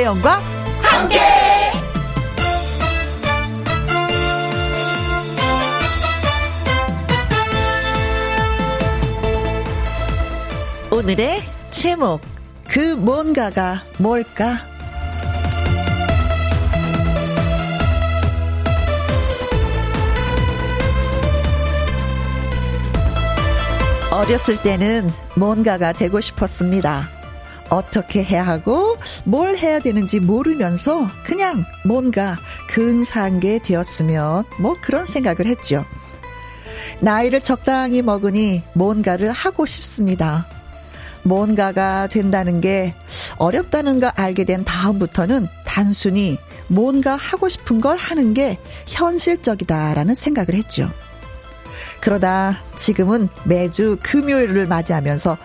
김혜영과 함께. 오늘의 제목 그 뭔가가 뭘까? 어렸을 때는 뭔가가 되고 싶었습니다. 어떻게 해야 하고 뭘 해야 되는지 모르면서 그냥 뭔가 근사한 게 되었으면 뭐 그런 생각을 했죠. 나이를 적당히 먹으니 뭔가를 하고 싶습니다. 뭔가가 된다는 게 어렵다는 걸 알게 된 다음부터는 단순히 뭔가 하고 싶은 걸 하는 게 현실적이다라는 생각을 했죠. 그러다 지금은 매주 금요일을 맞이하면서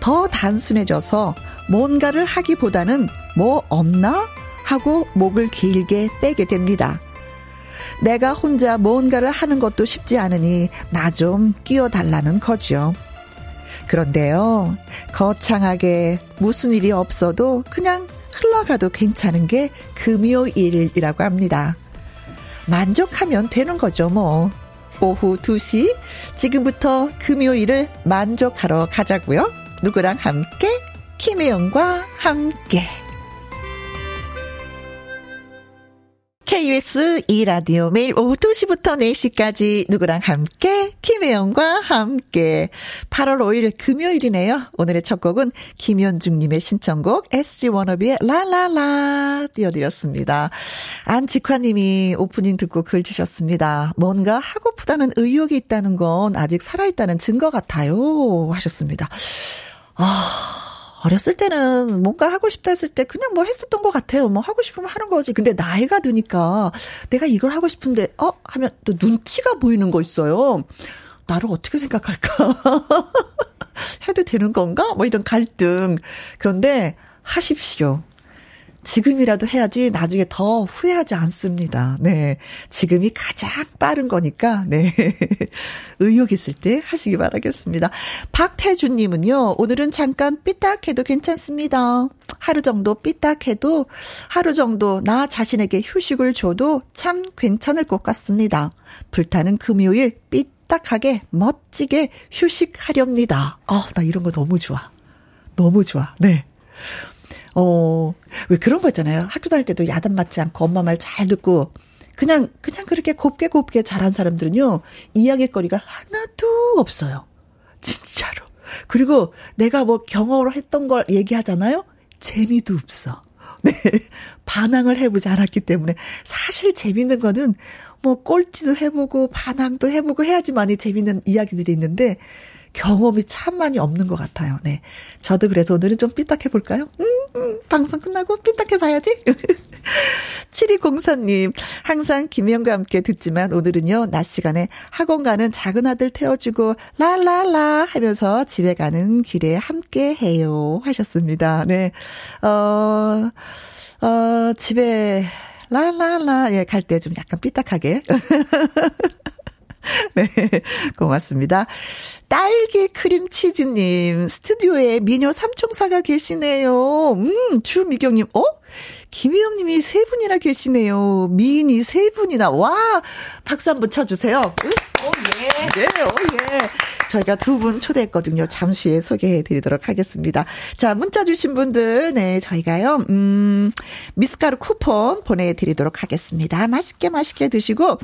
더 단순해져서 뭔가를 하기보다는 뭐 없나? 하고 목을 길게 빼게 됩니다. 내가 혼자 뭔가를 하는 것도 쉽지 않으니 나 좀 끼워달라는 거죠. 그런데요, 거창하게 무슨 일이 없어도 그냥 흘러가도 괜찮은 게 금요일이라고 합니다. 만족하면 되는 거죠, 뭐. 오후 2시, 지금부터 금요일을 만족하러 가자고요. 누구랑 함께? 김혜영과 함께. KBS 2라디오 매일 오후 2시부터 4시까지 누구랑 함께 김혜영과 함께 8월 5일 금요일이네요. 오늘의 첫 곡은 김현중님의 신청곡 SG 워너비의 라라라 띄워드렸습니다. 안직화님이 오프닝 듣고 글 주셨습니다. 뭔가 하고프다는 의욕이 있다는 건 아직 살아있다는 증거 같아요 하셨습니다. 아... 어렸을 때는 뭔가 하고 싶다 했을 때 그냥 뭐 했었던 것 같아요. 뭐 하고 싶으면 하는 거지. 근데 나이가 드니까 내가 이걸 하고 싶은데, 어? 하면 또 눈치가 보이는 거 있어요. 나를 어떻게 생각할까? 해도 되는 건가? 뭐 이런 갈등. 그런데 하십시오. 지금이라도 해야지 나중에 더 후회하지 않습니다. 네. 지금이 가장 빠른 거니까, 네. 의욕 있을 때 하시기 바라겠습니다. 박태준님은요, 오늘은 잠깐 삐딱해도 괜찮습니다. 하루 정도 삐딱해도 하루 정도 나 자신에게 휴식을 줘도 참 괜찮을 것 같습니다. 불타는 금요일 삐딱하게 멋지게 휴식하렵니다. 아, 나 이런 거 너무 좋아. 너무 좋아. 네. 어, 왜 그런 거 있잖아요. 학교 다닐 때도 야단 맞지 않고 엄마 말 잘 듣고 그냥 그냥 그렇게 곱게 곱게 자란 사람들은요. 이야기거리가 하나도 없어요. 진짜로. 그리고 내가 뭐 경험을 했던 걸 얘기하잖아요. 재미도 없어. 네. 반항을 해보지 않았기 때문에 사실 재밌는 거는 뭐 꼴찌도 해보고 반항도 해보고 해야지만이 재밌는 이야기들이 있는데 경험이 참 많이 없는 것 같아요. 네. 저도 그래서 오늘은 좀 삐딱해 볼까요? 음, 음, 방송 끝나고 삐딱해 봐야지. 7204님, 항상 김혜영과 함께 듣지만 오늘은요, 낮 시간에 학원 가는 작은 아들 태워주고, 랄랄라 하면서 집에 가는 길에 함께 해요. 하셨습니다. 네. 어, 어, 집에, 랄랄라, 예, 갈 때 좀 약간 삐딱하게. 네, 고맙습니다. 딸기 크림 치즈님, 스튜디오에 미녀 삼총사가 계시네요. 음, 주미경님, 어? 김희영 님이 세 분이나 계시네요. 미인이 세 분이나. 와! 박수 한번 쳐주세요. 오, 예. 네, 오, 예. 저희가 두 분 초대했거든요. 잠시 후에 소개해 드리도록 하겠습니다. 자, 문자 주신 분들, 네, 저희가요, 음, 미스카르 쿠폰 보내드리도록 하겠습니다. 맛있게 맛있게 드시고,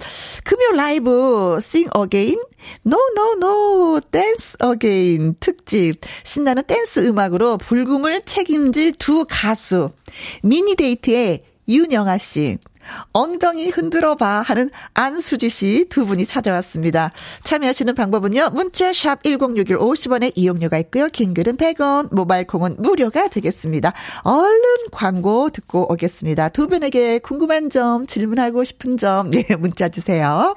금요 라이브, sing again, no, no, no, dance again 특집. 신나는 댄스 음악으로 불금을 책임질 두 가수. 미니데이트의 윤영아 씨, 엉덩이 흔들어 봐 하는 안수지 씨 두 분이 찾아왔습니다. 참여하시는 방법은요. 문자 샵 1061 50원에 이용료가 있고요. 긴 글은 100원, 모바일 콩은 무료가 되겠습니다. 얼른 광고 듣고 오겠습니다. 두 분에게 궁금한 점, 질문하고 싶은 점, 예, 문자 주세요.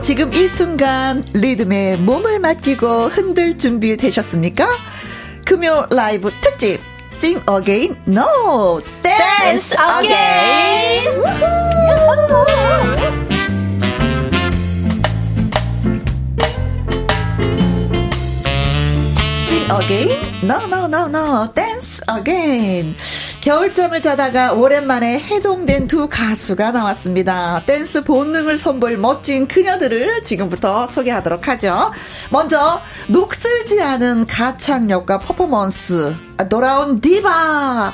지금 이 순간 리듬에 몸을 맡기고 흔들 준비 되셨습니까? 금요 라이브 특집 Sing Again No Dance, Dance Again, again. again? No, no, no, no. Dance again. 겨울잠을 자다가 오랜만에 해동된 두 가수가 나왔습니다. 댄스 본능을 선보일 멋진 그녀들을 지금부터 소개하도록 하죠. 먼저 녹슬지 않은 가창력과 퍼포먼스 돌아온 디바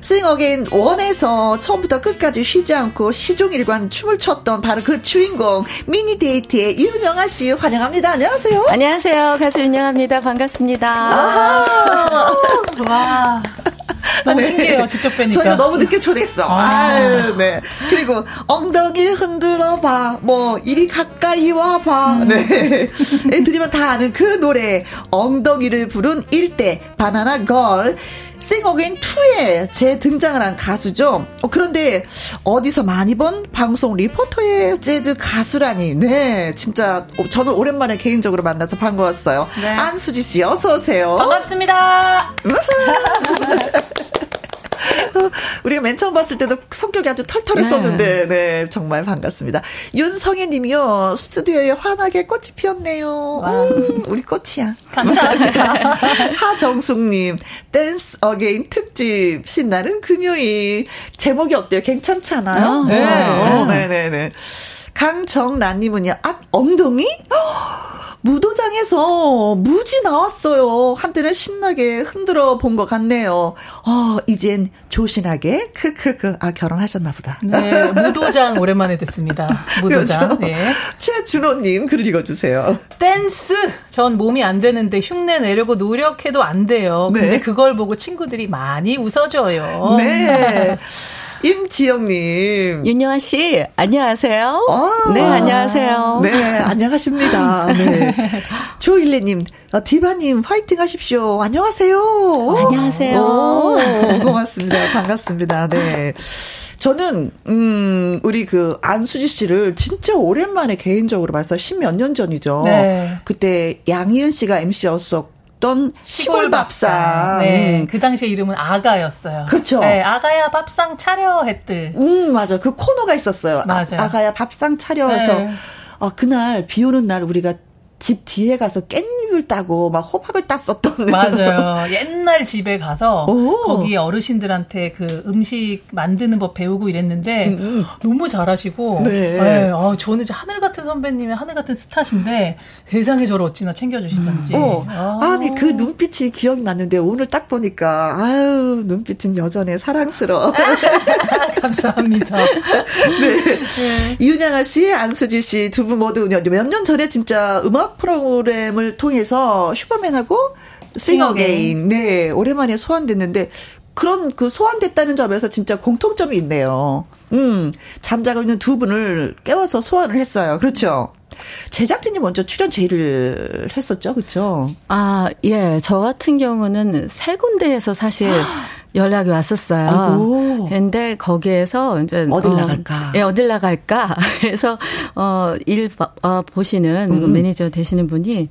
싱어게인 원에서 처음부터 끝까지 쉬지 않고 시종일관 춤을 췄던 바로 그 주인공 미니 데이트의 윤영아 씨 환영합니다. 안녕하세요. 안녕하세요. 가수 윤영아입니다. 반갑습니다. 아~ 와. 너무 네. 신기해요. 직접 뵈니까. 저희가 너무 늦게 초대했어. 아. 아유, 네. 그리고 엉덩이 흔들어 봐. 뭐 이리 가까이 와 봐. 음. 네. 애들이면 다 아는 그 노래 엉덩이를 부른 일대 바나나 걸. 싱어게인 2에 재등장을 한 가수죠. 어, 그런데 어디서 많이 본 방송 리포터의 재즈 가수라니. 네, 진짜 저는 오랜만에 개인적으로 만나서 반가웠어요. 네. 안수지 씨 어서 오세요. 반갑습니다. 우리가 맨 처음 봤을 때도 성격이 아주 털털했었는데, 네, 네 정말 반갑습니다. 윤성애 님이요, 스튜디오에 환하게 꽃이 피었네요. 음, 우리 꽃이야. 감사합니다. 하정숙 님, 댄스 어게인 특집, 신나는 금요일. 제목이 어때요? 괜찮잖아요? 어, 네. 어, 네네네. 강정란님은요, 아, 엉덩이? 무도장에서 무지 나왔어요. 한때는 신나게 흔들어 본 것 같네요. 어, 이젠 조신하게, 크크크. 아, 결혼하셨나 보다. 네, 무도장 오랜만에 듣습니다. 무도장. 그렇죠. 네. 최준호님, 글 읽어주세요. 댄스! 전 몸이 안 되는데 흉내 내려고 노력해도 안 돼요. 근데 네. 그걸 보고 친구들이 많이 웃어줘요. 네. 임지영님. 윤영아 씨, 안녕하세요. 아, 네, 안녕하세요. 네, 안녕하십니다. 네. 조일레님, 어, 디바님, 화이팅 하십시오. 안녕하세요. 안녕하세요. 오, 고맙습니다. 반갑습니다. 네. 저는, 음, 우리 그 안수지 씨를 진짜 오랜만에 개인적으로 봐서 십몇 년 전이죠. 네. 그때 양희은 씨가 MC였었고, 먹던 시골 밥상. 네. 음. 그 당시에 이름은 아가였어요. 그렇죠. 네, 아가야 밥상 차려 했들. 음, 맞아. 그 코너가 있었어요. 아, 맞아요. 아, 가야 밥상 차려서 네. 아, 그날 비 오는 날 우리가 집 뒤에 가서 깻잎을 따고 막 호박을 땄었던 맞아요. 옛날 집에 가서 오. 거기 어르신들한테 그 음식 만드는 법 배우고 이랬는데 음, 음. 너무 잘하시고 네. 네. 아, 저는 이제 하늘 같은 선배님이 하늘 같은 스타신데 세상에 저를 어찌나 챙겨주시던지. 음. 어. 아. 아니 그 눈빛이 기억이 났는데 오늘 딱 보니까 아유 눈빛은 여전히 사랑스러워. 감사합니다. 네. 네. 이윤양아 씨, 안수지 씨 두 분 모두 몇 년 전에 진짜 음악 프로그램을 통해서 슈퍼맨하고 싱어게인 네 오랜만에 소환됐는데 그런 그 소환됐다는 점에서 진짜 공통점이 있네요. 음 잠자고 있는 두 분을 깨워서 소환을 했어요. 그렇죠. 제작진이 먼저 출연 제의를 했었죠, 그렇죠? 아, 예. 저 같은 경우는 세 군데에서 사실 연락이 왔었어요. 아이고. 근데 거기에서 이제 어딜 어, 나갈까? 예, 어딜 나갈까? 그래서 어일 어, 보시는 음. 매니저 되시는 분이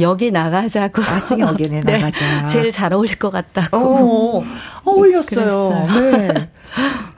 여기 나가자고. 아승 여기네 네, 나가자. 제일 잘 어울릴 것 같다고. 어, 어 어울렸어요. 네.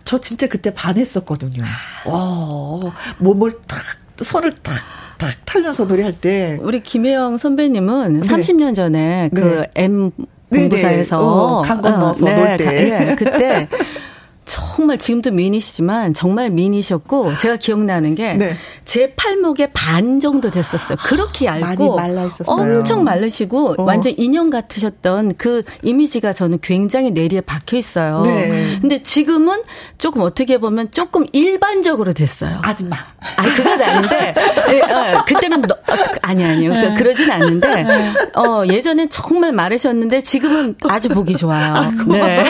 저 진짜 그때 반했었거든요. 와, 몸을 탁 손을 탁. 탁 털면서 노래할 때. 우리 김혜영 선배님은 네. 30년 전에 그 네. M 공부사에서 어, 강 건너서 어, 네, 놀 때. 예, 그때 정말 지금도 미인이시지만 정말 미인이셨고 제가 기억나는 게제 네. 팔목의 반 정도 됐었어요. 그렇게 얇고 많이 말라 있었어요. 엄청 말르시고 어. 완전 인형 같으셨던 그 이미지가 저는 굉장히 뇌리에 박혀 있어요. 네. 근데 지금은 조금 어떻게 보면 조금 일반적으로 됐어요. 아줌마. 아니 그건 아닌데 네, 어, 그때는 너, 어, 아니 아니요. 네. 그러진 않는데 네. 어 예전엔 정말 마르셨는데 지금은 아주 보기 좋아요. 아이고. 네.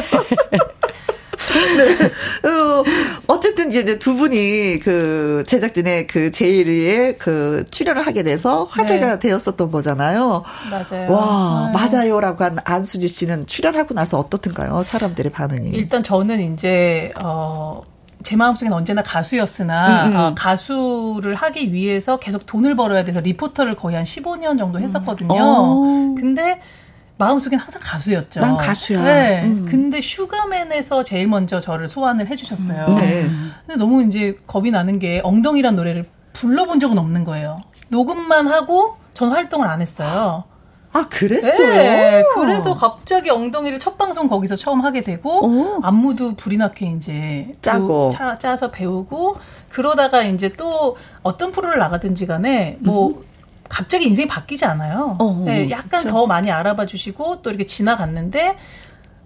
네. 어, 어쨌든 이제 두 분이 그 제작진의 그 제의에 그 출연을 하게 돼서 화제가 네. 되었었던 거잖아요. 맞아요. 와, 네. 맞아요라고 한 안수지 씨는 출연하고 나서 어떻던가요? 사람들의 반응이. 일단 저는 이제, 어, 제 마음속에는 언제나 가수였으나 음, 음. 어, 가수를 하기 위해서 계속 돈을 벌어야 돼서 리포터를 거의 한 15년 정도 했었거든요. 음. 근데 마음속엔 항상 가수였죠. 난 가수야. 네. 음. 근데 슈가맨에서 제일 먼저 저를 소환을 해주셨어요. 네. 근데 너무 이제 겁이 나는 게 엉덩이란 노래를 불러본 적은 없는 거예요. 녹음만 하고 전 활동을 안 했어요. 아, 그랬어요? 네. 그래서 갑자기 엉덩이를 첫 방송 거기서 처음 하게 되고, 오. 안무도 불이 나게 이제 짜고 짜, 짜서 배우고, 그러다가 이제 또 어떤 프로를 나가든지 간에 뭐, 음. 갑자기 인생이 바뀌지 않아요. 어, 네, 약간 그쵸. 더 많이 알아봐 주시고, 또 이렇게 지나갔는데,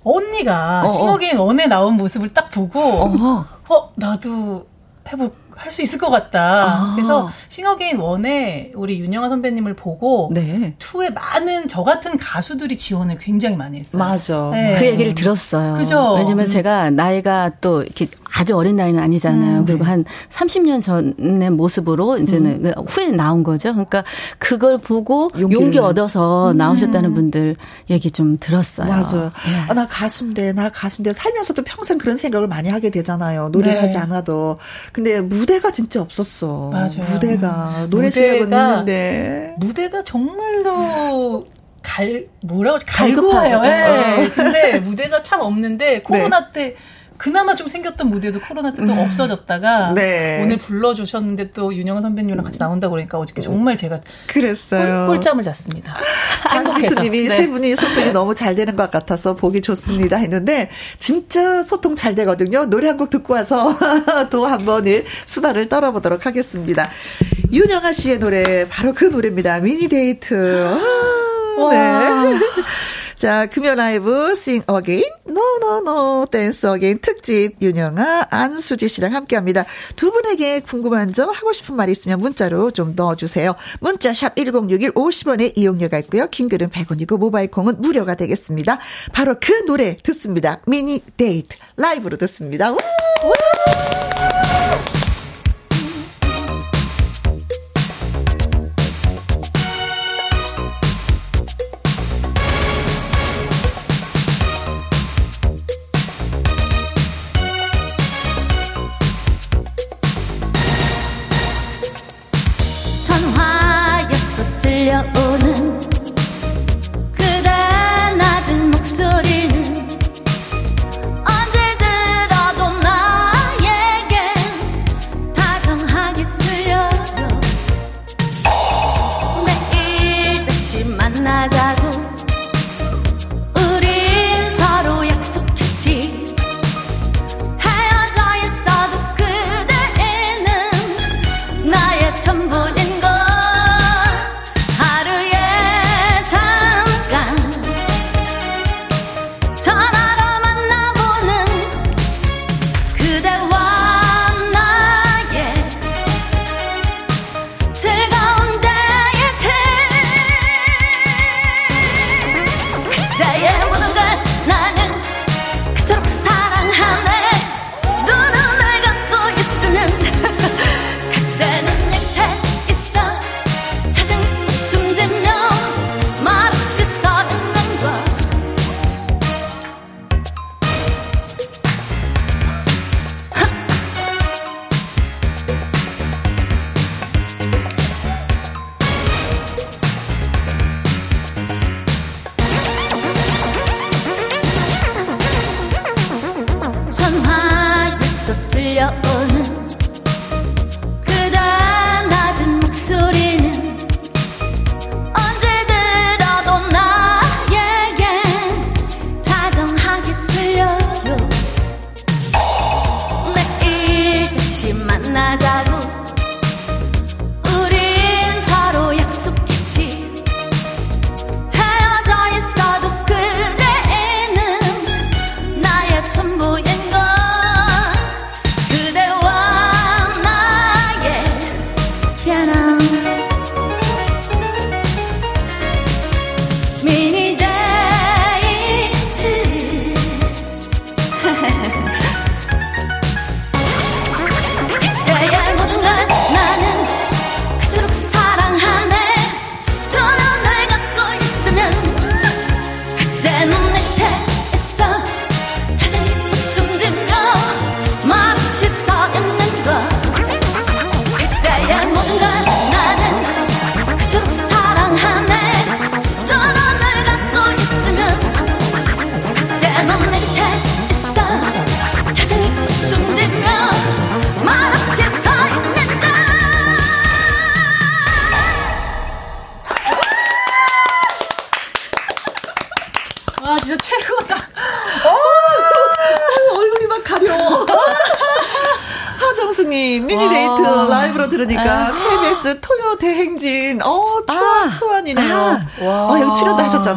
언니가 싱어게인 one에 나온 모습을 딱 보고, 어, 어 나도 해볼 할수 있을 것 같다. 아. 그래서 싱어게인 one에 우리 윤영아 선배님을 보고 네. two에 많은 저 같은 가수들이 지원을 굉장히 많이 했어요. 맞아. 네. 그 얘기를 들었어요. 그죠. 왜냐면 음. 제가 나이가 또 이렇게 아주 어린 나이는 아니잖아요. 음. 그리고 한 30년 전의 모습으로 이제는 음. 후에 나온 거죠. 그러니까 그걸 보고 용기를. 용기 얻어서 음. 나오셨다는 분들 얘기 좀 들었어요. 맞아요. 네. 아, 나 가수인데, 나 가수인데 살면서도 평생 그런 생각을 많이 하게 되잖아요. 노래를 네. 하지 않아도. 근데 무대가 진짜 없었어. 맞아요. 무대가. 노래 실력은 있는데. 무대가 정말로 갈 뭐라고 갈구해요. 네. 근데 무대가 참 없는데 코로나 네. 때 그나마 좀 생겼던 무대도 코로나 때또 음. 없어졌다가 네. 오늘 불러주셨는데 또 윤영은 선배님이랑 같이 나온다고 그러니까 어저께 정말 제가 그랬어요. 꿀, 꿀잠을 잤습니다. 장 기수님이 네. 세 분이 소통이 너무 잘 되는 것 같아서 보기 좋습니다 했는데 진짜 소통 잘 되거든요. 노래 한 곡 듣고 와서 또 한번 수다를 떨어보도록 하겠습니다. 윤영아 씨의 노래 바로 그 노래입니다. 미니 데이트. 아, 네. 자, 금요 라이브 Sing Again, No No No Dance Again 특집 윤영아 안수지 씨랑 함께 합니다. 두 분에게 궁금한 점 하고 싶은 말 있으면 문자로 좀 넣어주세요. 문자 샵 1061 50원의 이용료가 있고요. 킹글은 100원이고 모바일 콩은 무료가 되겠습니다. 바로 그 노래 듣습니다. 미니 데이트 라이브로 듣습니다. 우!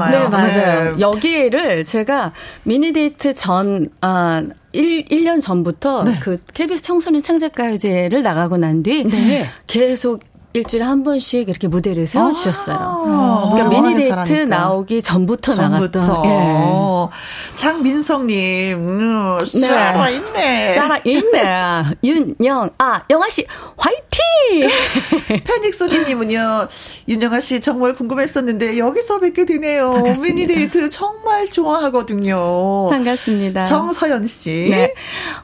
하셨잖아요. 네, 맞아요. 네. 여기를 제가 미니데이트 전, 아, 1, 1년 전부터 네. 그 KBS 청소년 창작가요제를 나가고 난뒤 네. 계속 일주일에 한 번씩 이렇게 무대를 세워주셨어요. 아, 그러니까 미니 데이트 나오기 전부터, 전부터. 나갔던. 예. 장민성님, 음, 네. 살아있네. 살아있네. 윤영, 아, 영아 씨, 화이팅! 패닉소니님은요, 윤영아 씨 정말 궁금했었는데, 여기서 뵙게 되네요. 반갑습니다. 미니 데이트 정말 좋아하거든요. 반갑습니다. 정서연 씨. 네.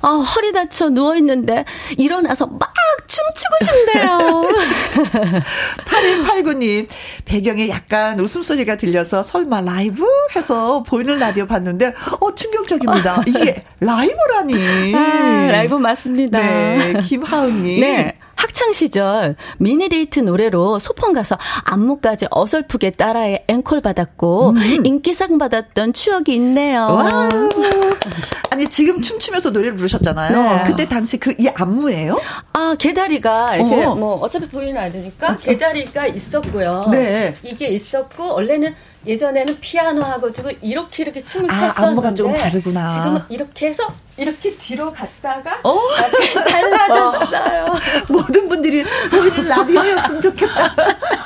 아, 허리 다쳐 누워 있는데, 일어나서 막 춤추고 싶네요. 8189님, 배경에 약간 웃음소리가 들려서 설마 라이브? 해서 보이는 라디오 봤는데, 어, 충격적입니다. 이게 라이브라니. 아, 라이브 맞습니다. 네, 김하은님. 네. 학창 시절 미니데이트 노래로 소풍 가서 안무까지 어설프게 따라해 앵콜 받았고 음. 인기상 받았던 추억이 있네요. 와우. 아니 지금 춤추면서 노래를 부르셨잖아요. 네. 그때 당시 그 이 안무예요? 아 개다리가 이렇게 어. 뭐 어차피 보이는 아니니까 개다리가 있었고요. 네. 이게 있었고 원래는 예전에는 피아노 하고 지금 이렇게 이렇게 춤을 아, 췄었는데 안무가 조금 다르구나. 지금은 이렇게 해서 이렇게 뒤로 갔다가 어? 잘라졌어요. 모든 분들이 보이는 라디오였으면 좋겠다.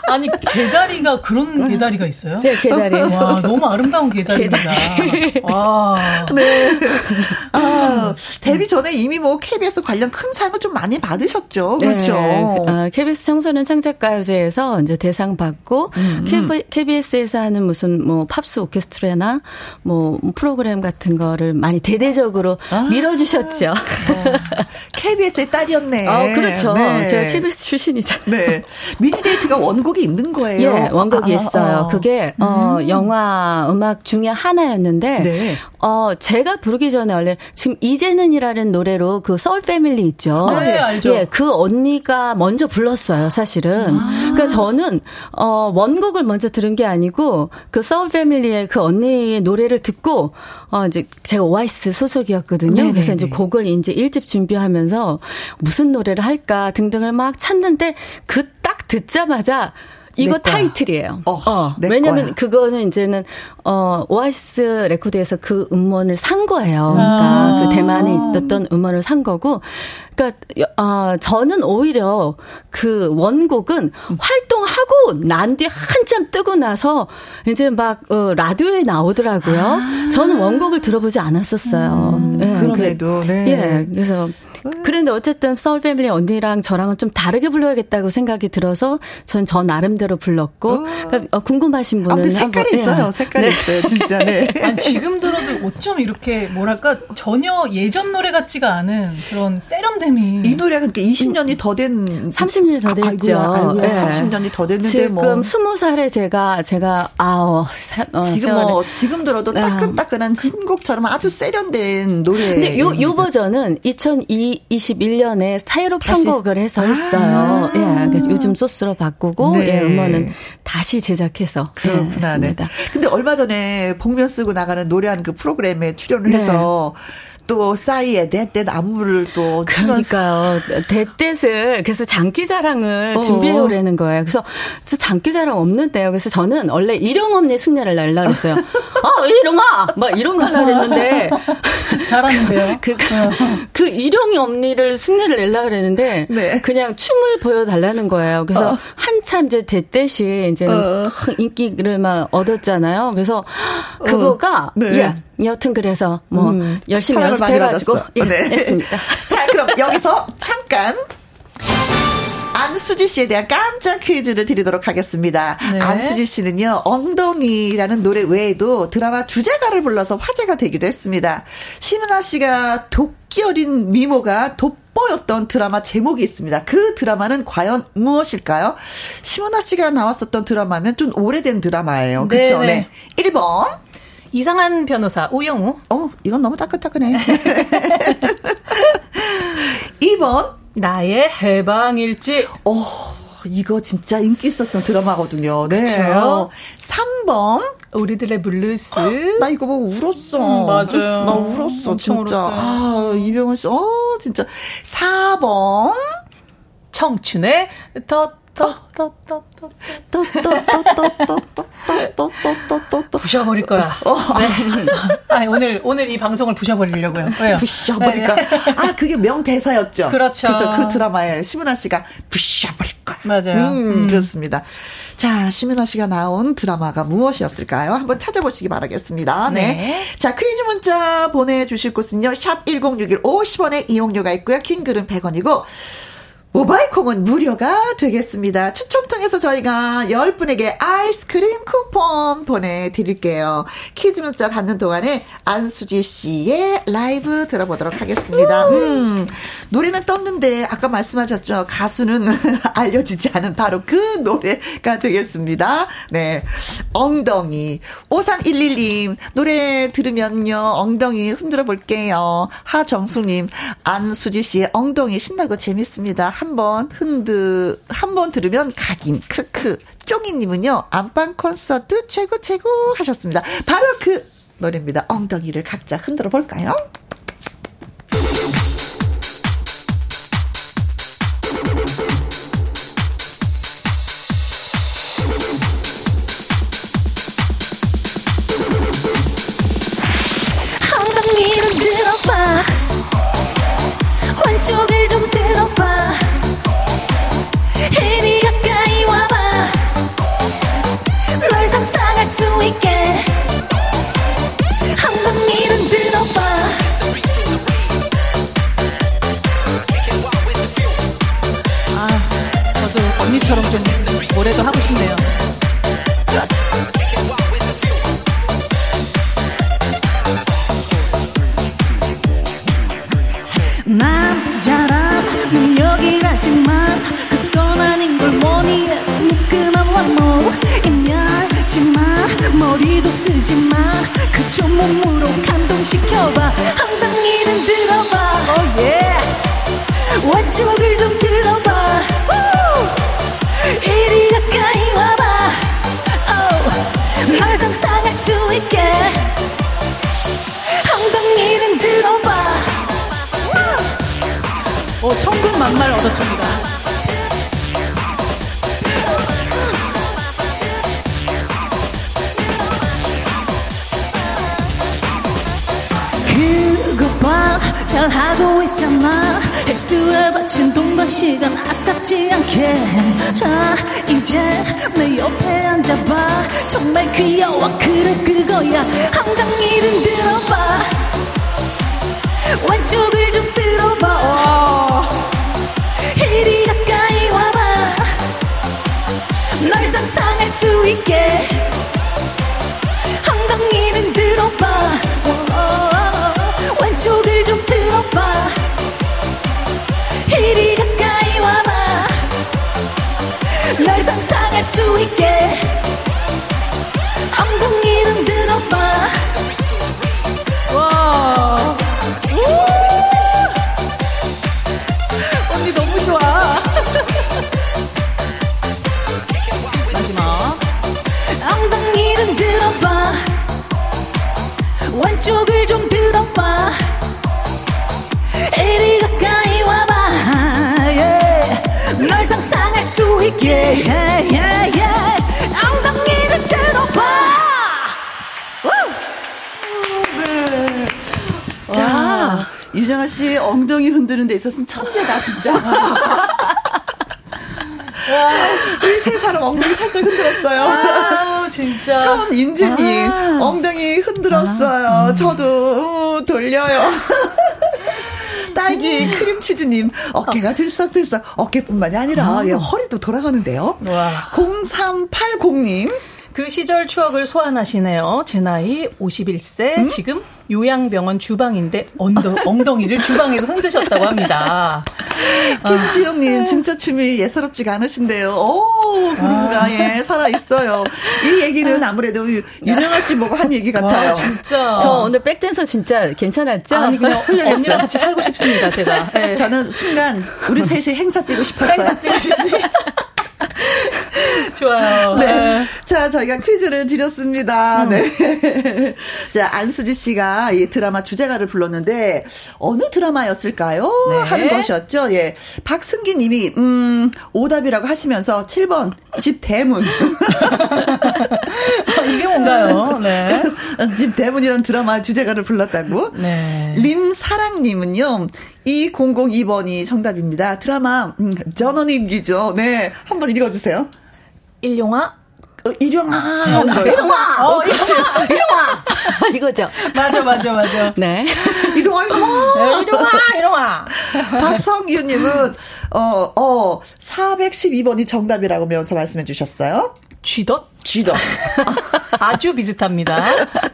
아니 개다리가 그런 개다리가 있어요? 네, 개다리. 와 너무 아름다운 개다리입니다. 개다리. 와. 네. 아, 데뷔 전에 이미 뭐 KBS 관련 큰 상을 좀 많이 받으셨죠. 그렇죠. 네. 아, KBS 청소년 창작가요제에서 이제 대상 받고 음, 음. KBS에서 하는 무슨 뭐 팝스 오케스트라나 뭐 프로그램 같은 거를 많이 대대적으로 아. 밀어주셨죠. 어. KBS의 딸이었네. 아, 그렇죠. 네. 제가 KBS 출신이잖아요. 네. 미니데이트가 원곡이 있는 거예요. 예, 원곡이 아, 있어요. 아, 그게, 어, 음. 영화 음악 중에 하나였는데, 네. 어, 제가 부르기 전에 원래 지금 이제는이라는 노래로 그 서울 패밀리 있죠. 아, 네, 알죠. 예, 그 언니가 먼저 불렀어요, 사실은. 아. 그러니까 저는, 어, 원곡을 먼저 들은 게 아니고, 그 서울 패밀리의 그 언니의 노래를 듣고, 어, 이제 제가 오아시스 소속이었거든요. 네네네. 그래서 이제 곡을 이제 1집 준비하면서 무슨 노래를 할까 등등을 막 찾는데 그 딱 듣자마자 이거 타이틀이에요. 어, 어 왜냐면 하 그거는 이제는 어 오아시스 레코드에서 그 음원을 산 거예요. 그러니까 아. 그 대만에 있었던 음원을 산 거고 그러니까 어, 저는 오히려 그 원곡은 음. 활동하고 난 뒤에 한참 뜨고 나서 이제 막 어, 라디오에 나오더라고요. 아. 저는 원곡을 들어보지 않았었어요. 음, 예, 그럼에도 그, 네. 예, 그래서 그런데 어쨌든 서울 패밀리 언니랑 저랑은 좀 다르게 불러야겠다고 생각이 들어서 전 저 나름대로 불렀고 그러니까 어, 궁금하신 분은 색깔이 한번, 있어요. 예. 색깔이 네. 있어요. 진짜 네. 아니, 지금 들어도 어쩜 이렇게 뭐랄까 전혀 예전 노래 같지가 않은 그런 세련됨이 이 노래가 그러니까 20년이 더 된 30년이 더 됐죠. 아, 아이고야, 아이고야, 네. 30년이 더 됐는데 지금 뭐 20살에 제가 제가 아우 어, 지금 뭐 지금 들어도 아. 따끈따끈한 신곡처럼 아주 세련된 노래. 근데 요, 요 버전은 2002 2021년에 스타일로 편곡을 해서 아. 했어요. 예, 그래서 요즘 소스로 바꾸고 네. 예, 음원은 다시 제작해서 예, 그렇구나. 예, 했습니다. 네. 근데 얼마 전에 복면 쓰고 나가는 노래하는 그 프로그램에 출연을 네. 해서 또 싸이에 대댓 안무를 또 그러니까요. 대댓을 그래서 장기자랑을 어. 준비해 오라는 거예요. 그래서 저 장기자랑 없는데요. 그래서 저는 원래 일용 언니 숭례를 날라 그랬어요. 아 일용아 막 이런 거 하려 그랬는데 잘하는데요. 그, 그 일용이 언니를 숭례를 낼라 그랬는데 네. 그냥 춤을 보여달라는 거예요. 그래서 어. 한참 이제 대댓이 이제 어. 인기를 막 얻었잖아요. 그래서 그거가 어. 네. 예. 여튼 그래서 뭐 음, 열심히 연습해가지고 예, 네. 했습니다. 자 그럼 여기서 잠깐 안수지 씨에 대한 깜짝 퀴즈를 드리도록 하겠습니다. 네. 안수지 씨는요, 엉덩이라는 노래 외에도 드라마 주제가를 불러서 화제가 되기도 했습니다. 심은하 씨가 도끼 어린 미모가 돋보였던 드라마 제목이 있습니다. 그 드라마는 과연 무엇일까요? 심은하 씨가 나왔었던 드라마면 좀 오래된 드라마예요. 그렇죠? 네. 1번. 이상한 변호사 우영우. 어, 이건 너무 따끈따끈해. 2번 나의 해방일지. 어, 이거 진짜 인기 있었던 드라마거든요. 네. 그렇죠. 3번 우리들의 블루스. 나 이거 보고 울었어. 음, 맞아요. 나 울었어, 진짜. 울었어요. 아, 이병헌 씨, 어, 진짜. 4번. 청춘의 더 부셔버릴 거야. 네. 아, 오늘 오늘 이 방송을 부셔버리려고요. 왜요? 부셔버릴까? 네. 아 그게 명대사였죠. 그렇죠. 그렇죠. 그 드라마에 심은아 씨가 부셔버릴 거야. 맞아요. 음, 음. 그렇습니다. 자, 심은아 씨가 나온 드라마가 무엇이었을까요? 한번 찾아보시기 바라겠습니다. 네. 네. 자, 퀴즈 문자 보내주실 곳은요. 샵 1061 50원의 이용료가 있고요. 킹글은 100원이고 모바일 콩은 무료가 되겠습니다. 추첨 통해서 저희가 10분에게 아이스크림 쿠폰 보내드릴게요. 퀴즈 문자 받는 동안에 안수지 씨의 라이브 들어보도록 하겠습니다. 음, 노래는 떴는데 아까 말씀하셨죠. 가수는 알려지지 않은 바로 그 노래가 되겠습니다. 네. 엉덩이. 5311님, 노래 들으면요. 엉덩이 흔들어 볼게요. 하정숙님, 안수지 씨의 엉덩이 신나고 재밌습니다. 한 번 흔드 한 번 들으면 각인 크크 쫑이님은요 안방 콘서트 최고 최고 하셨습니다. 바로 그 노래입니다. 엉덩이를 각자 흔들어 볼까요? 노래도 하고 싶네요. 남자란 능력이라지만 그건 아닌 걸 뭐니 무근한 완모 임열지마 머리도 쓰지마 그저 몸으로 감동시켜봐. 엉덩이는 들어봐. Oh yeah. 왼쪽을 좀 들어봐 널 상상할 수 있게. 엉덩이는 들어봐. 오, 어, 천국 만말 얻었습니다. 그거 봐, 잘하고 있잖아. 헬스에 바친 돈과 시간 아깝지 않게. 자, 이제 내 옆에 앉아봐. 정말 귀여워, 그래, 그거야. 엉덩이를 들어봐. 왼쪽을 좀 들어봐 어. 이리 가까이 와봐 널 상상할 수 있게 수 있게 엉덩이는 들어봐 와 언니 너무 좋아. 마지막. 엉덩이는 들어봐. 왼쪽을 좀 들어봐. 이리 가까이 와봐. Yeah. 널 상상할 수 있게. Yeah. 자, 윤영아 씨 엉덩이 흔드는 데 있어서는 천재다, 진짜. 우리 세 사람 엉덩이 살짝 흔들었어요. 아, 진짜. 처음 인진이 아. 엉덩이 흔들었어요. 아, 음. 저도 어, 돌려요. 딸기 크림치즈님 어깨가 들썩들썩 어깨뿐만이 아니라 아. 예, 허리도 돌아가는데요. 와. 0380님 그 시절 추억을 소환하시네요. 제 나이 51세, 음? 지금 요양병원 주방인데 언더, 엉덩이를 주방에서 흔드셨다고 합니다. 김지영님, 아. 진짜 춤이 예사롭지가 않으신데요. 오, 그루브가, 아. 예, 살아있어요. 이 얘기는 아무래도 유명하 씨 보고 한 얘기 같아요. 와, 진짜. 저 오늘 백댄서 진짜 괜찮았죠? 아니, 그냥 언니랑 같이 살고 싶습니다, 제가. 네. 저는 순간 우리 셋이 행사 뛰고 싶었어요. 행사 뛰고 싶어요. 좋아요. 네. 네. 자, 저희가 퀴즈를 드렸습니다. 음. 네. 자, 안수지 씨가 이 드라마 주제가를 불렀는데 어느 드라마였을까요? 네. 하는 것이었죠. 예. 박승기 님이 음, 오답이라고 하시면서 7번 집 대문. 이게 뭔가요? 네. 집 대문이라는 드라마 주제가를 불렀다고. 네. 림사랑 님은요. 2002번이 정답입니다. 드라마 음, 전원일기죠. 네, 한번 읽어주세요. 일용화 어, 일용화. 어, 일용화. 어, 그렇지. 일용화. 이거죠. 맞아, 맞아, 맞아. 네. 일용화, 일용화. 일용화, 일용화. 박성규님은, 어, 어, 412번이 정답이라고 면서 말씀해 주셨어요. 쥐덧? 쥐덧. 아주 비슷합니다.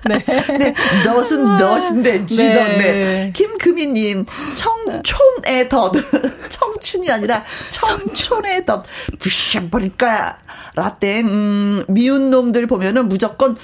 네. 네. 덫은 덫인데 쥐덧. 네. 네. 김금희님, 청촌의 덫. 청춘이 아니라 청촌의 덫. 부셔버릴 거야. 라떼, 음, 미운 놈들 보면은 무조건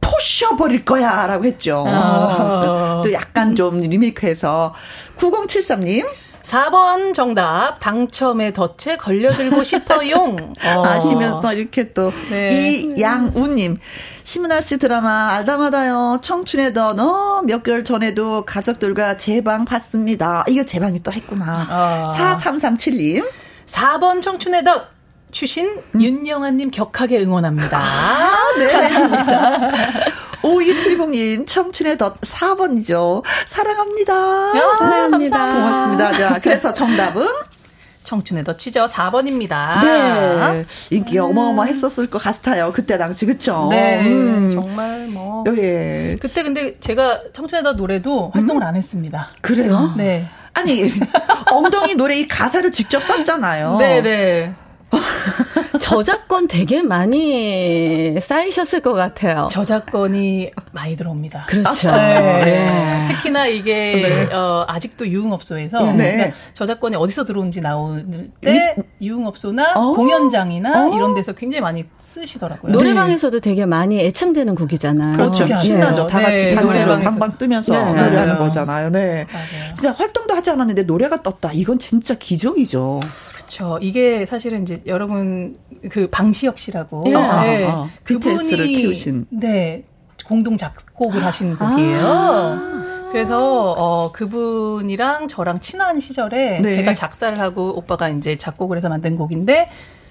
포셔버릴 거야. 라고 했죠. 아. 또 약간 좀 리메이크해서. 9073님. 4번 정답 당첨의 덫에 걸려들고 싶어용 어. 아시면서 이렇게 또 네. 이양우님 심은아 씨 드라마 알다마다요 청춘의 덫 어, 몇 개월 전에도 가족들과 제방 봤습니다 이거 제방이 또 했구나 어. 4337님 4번 청춘의 덫 추신 음. 윤영아님 격하게 응원합니다. 아, 네. 감사합니다. 5270님, 청춘의 덫 4번이죠. 사랑합니다. 아, 사랑합니다. 고맙습니다. 자, 그래서 정답은? 청춘의 덫이죠. 4번입니다. 네. 인기 음. 어마어마했었을 것 같아요. 그때 당시, 그쵸? 네. 음. 정말 뭐. 예. 그때 근데 제가 청춘의 덫 노래도 활동을 음? 안 했습니다. 그래요? 네. 아니, 엉덩이 노래 이 가사를 직접 썼잖아요. 네네. 네. 저작권 되게 많이 쌓이셨을 것 같아요. 저작권이 많이 들어옵니다. 그렇죠. 네. 네. 특히나 이게 네. 어, 아직도 유흥업소에서 네. 그러니까 저작권이 어디서 들어온지 나올 때 유흥업소나 어? 공연장이나 어? 이런 데서 굉장히 많이 쓰시더라고요. 노래방에서도 되게 많이 애창되는 곡이잖아요. 그렇죠. 신나죠. 다 같이 네. 단체로 방방 뜨면서 노래하는 거잖아요. 네. 맞아요. 진짜 활동도 하지 않았는데 노래가 떴다. 이건 진짜 기적이죠. 그렇죠. 이게 사실은 이제 여러분 그 방시혁 씨라고 네. 아, 네. 아, BTS를 키우신 네 공동 작곡을 하신 아. 곡이에요. 아. 그래서 어 그분이랑 저랑 친한 시절에 네. 제가 작사를 하고 오빠가 이제 작곡을 해서 만든 곡인데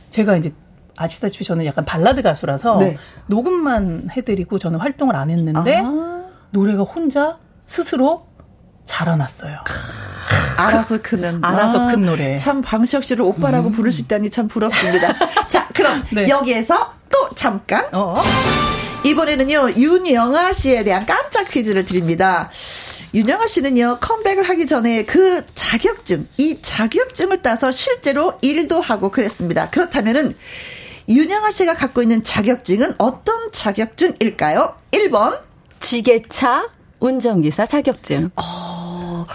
제가 이제 아시다시피 저는 약간 발라드 가수라서 네. 녹음만 해드리고 저는 활동을 안 했는데 아. 노래가 혼자 스스로 자라났어요. 알아서 크는. 알아서 아, 큰 노래. 참 방시혁 씨를 오빠라고 음. 부를 수 있다니 참 부럽습니다. 자, 그럼 네. 여기에서 또 잠깐. 어. 이번에는요, 윤영아 씨에 대한 깜짝 퀴즈를 드립니다. 윤영아 씨는요, 컴백을 하기 전에 그 자격증, 이 자격증을 따서 실제로 일도 하고 그랬습니다. 그렇다면은, 윤영아 씨가 갖고 있는 자격증은 어떤 자격증일까요? 1번. 지게차 운전기사 자격증. 어,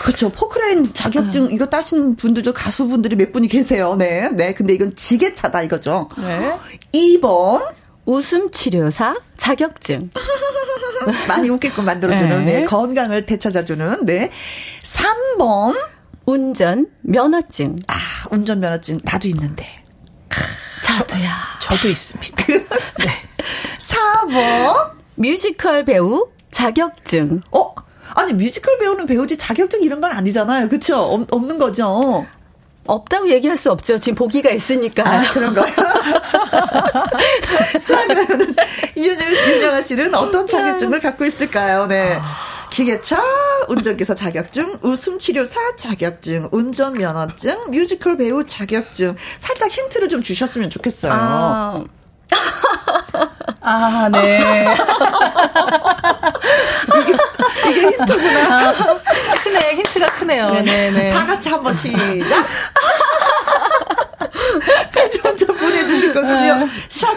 그렇죠. 포크레인 자격증 아. 이거 따신 분들도 가수분들이 몇 분이 계세요. 네. 네. 근데 이건 지게차다 이거죠. 네. 2번 웃음 치료사 자격증. 많이 웃게끔 만들어주는, 네. 네. 건강을 되찾아주는, 네. 3번. 운전 면허증. 아, 운전 면허증. 나도 있는데. 저도야. 저도 있습니다. 네. 4번. 뮤지컬 배우 자격증. 어? 아니 뮤지컬 배우는 배우지 자격증 이런 건 아니잖아요. 그렇죠? 없는 거죠. 없다고 얘기할 수 없죠. 지금 보기가 있으니까. 아, 그런 거요? 자, 그러면 이윤영, 윤영아 씨는 어떤 자격증을 갖고 있을까요? 네. 기계차, 운전기사 자격증, 웃음 치료사 자격증, 운전 면허증, 뮤지컬 배우 자격증. 살짝 힌트를 좀 주셨으면 좋겠어요. 아. 아, 네. 힌트구나. 아, 크네, 힌트가 크네요. 네네네. 네. 다 같이 한번 시작. 점점 보내주실 것은요.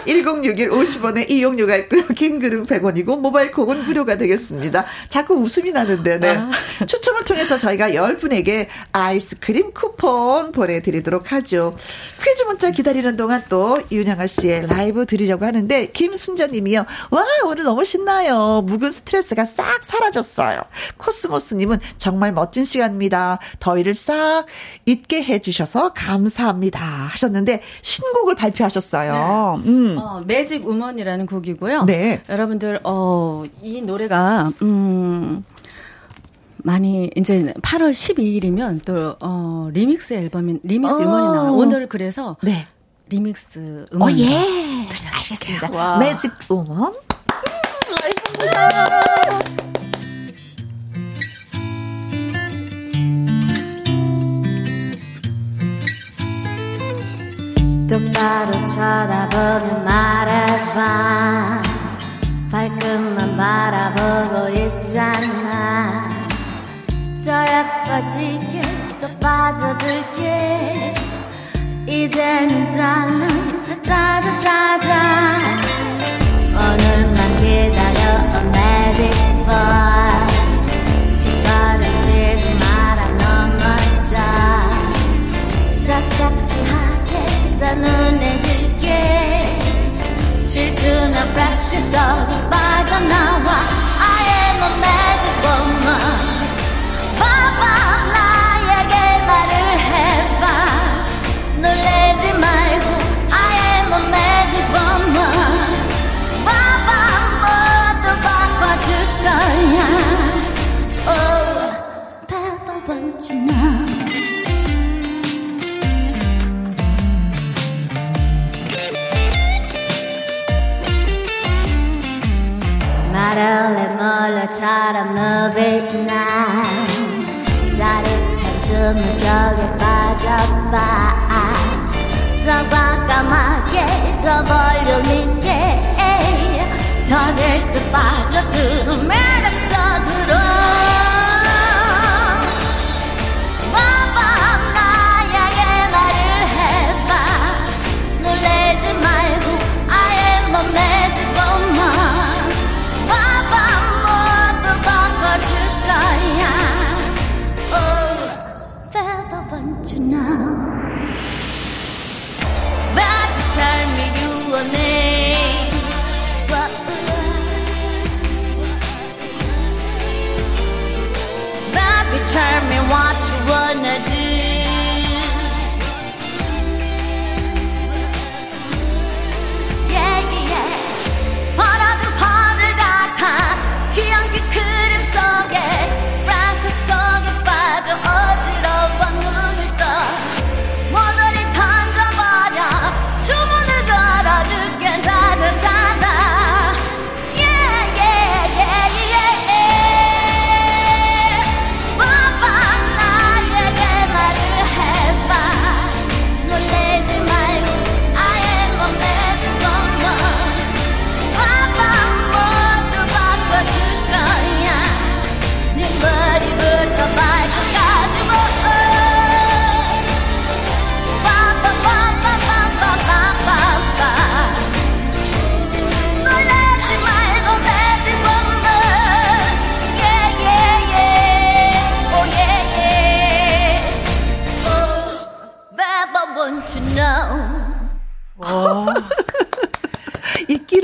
샵샵1061 50원에 이용료가 있고요. 긴 글은 100원이고 모바일 콕은 무료가 되겠습니다. 자꾸 웃음이 나는데 네. 아. 추첨을 통해서 저희가 10분에게 아이스크림 쿠폰 보내드리도록 하죠. 퀴즈 문자 기다리는 동안 또 윤영아 씨의 라이브 드리려고 하는데 김순자 님이요. 와 오늘 너무 신나요. 묵은 스트레스가 싹 사라졌어요. 코스모스 님은 정말 멋진 시간입니다. 더위를 싹 잊게 해주셔서 감사합니다 하셨는데 신곡을 발표하셨어요. 네. 음. 어, Magic Woman이라는 곡이고요. 네. 여러분들 어, 이 노래가 음. 많이 이제 8월 12일이면 또 어, 리믹스 앨범인 리믹스 어. 음원이 나와요. 오늘 그래서 네. 리믹스 음원 어, 예. 들려드리겠습니다. 매직 음원. 똑바로 쳐다보며 말해봐. 발끝만 바라보고 있잖아. 더 예뻐지게 더 빠져들게. 이제는 달랑 따다다다다 오늘만 기다려 들게 질투나 속으로 빠져나와 I am a magic woman 봐봐 나에게 말을 해봐 놀래지 말고 I am a magic woman 봐봐 모두 바꿔줄 거야 Oh, you know 몰래처럼 move it now. 짜릿한 춤 속에 빠져봐. 더 과감하게 더 볼륨 있게 터질 듯 빠져드는 매력 속으로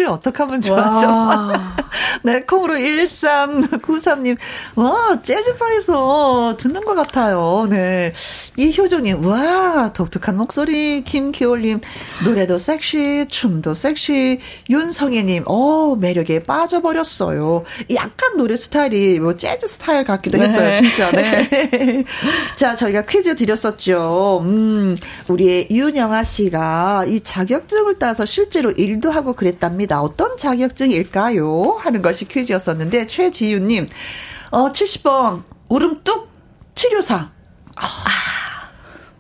어떻게 하면 좋아져? 네, 콩으로 1393님, 와, 재즈바에서 듣는 것 같아요. 네. 이효정님, 와, 독특한 목소리. 김기올님, 노래도 섹시, 춤도 섹시. 윤성애님, 어, 매력에 빠져버렸어요. 약간 노래 스타일이 뭐 재즈 스타일 같기도 했어요, 네. 진짜. 네. 자, 저희가 퀴즈 드렸었죠. 음, 우리의 윤영아 씨가 이 자격증을 따서 실제로 일도 하고 그랬답니다. 어떤 자격증일까요? 하는 것이 퀴즈였었는데, 최지윤님, 어, 70번, 울음뚝 치료사. 아,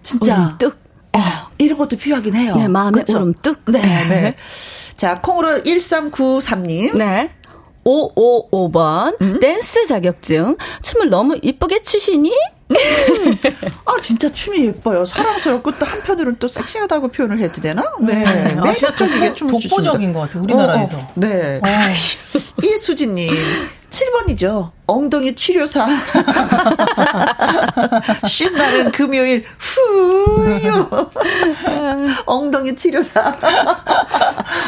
진짜. 울음뚝? 어, 이런 것도 필요하긴 해요. 네, 마음의 그쵸? 울음뚝? 네, 네. 네. 자, 콩으로 1393님. 네. 5555번. 음? 댄스 자격증. 춤을 너무 이쁘게 추시니? 아 진짜 춤이 예뻐요. 사랑스럽고 또 한편으로는 또 섹시하다고 표현을 해도 되나? 네, 네. 아, 진짜 독, 독보적인 것 같아요. 우리나라에서. 어, 어. 네. 어. 이수진님 7번이죠. 엉덩이 치료사. 신나는 금요일, 후유. 엉덩이 치료사.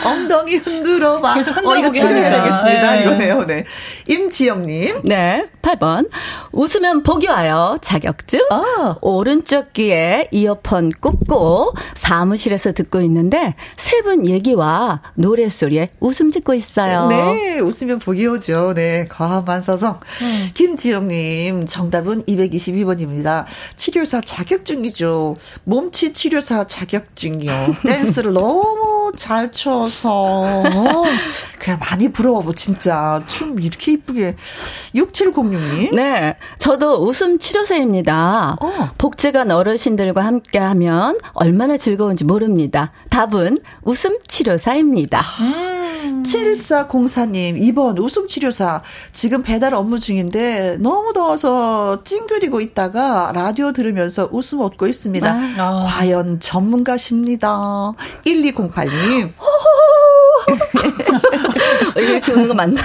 엉덩이 흔들어 봐. 계속 흔들어 보게 치료해야 되겠습니다. 네. 이거네요. 네. 임지영님. 네. 8번. 웃으면 복이 와요. 자격증. 아. 오른쪽 귀에 이어폰 꽂고 사무실에서 듣고 있는데 세 분 얘기와 노래소리에 웃음 짓고 있어요. 네. 웃으면 복이 오죠. 네. 과만사성. 음. 김지영님, 정답은 222번입니다. 치료사 자격증이죠. 몸치 치료사 자격증이요. 댄스를 너무 잘 춰서. 어, 그래, 많이 부러워, 뭐, 진짜. 춤 이렇게 이쁘게. 6706님. 네. 저도 웃음 치료사입니다. 어. 복지관 어르신들과 함께 하면 얼마나 즐거운지 모릅니다. 답은 웃음 치료사입니다. 음. 7404님, 2번 웃음치료사. 지금 배달 업무 중인데 너무 더워서 찡그리고 있다가 라디오 들으면서 웃음 얻고 있습니다. 아. 과연 전문가십니다. 1208님. 이렇게 웃는 거 맞나?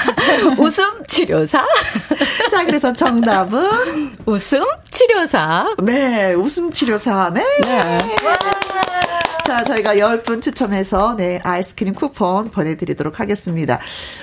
웃음 치료사? 자, 그래서 정답은 웃음 치료사. 네, 웃음 치료사. 네. 네. 자, 저희가 10분 추첨해서, 네, 아이스크림 쿠폰 보내드리도록 하겠습니다.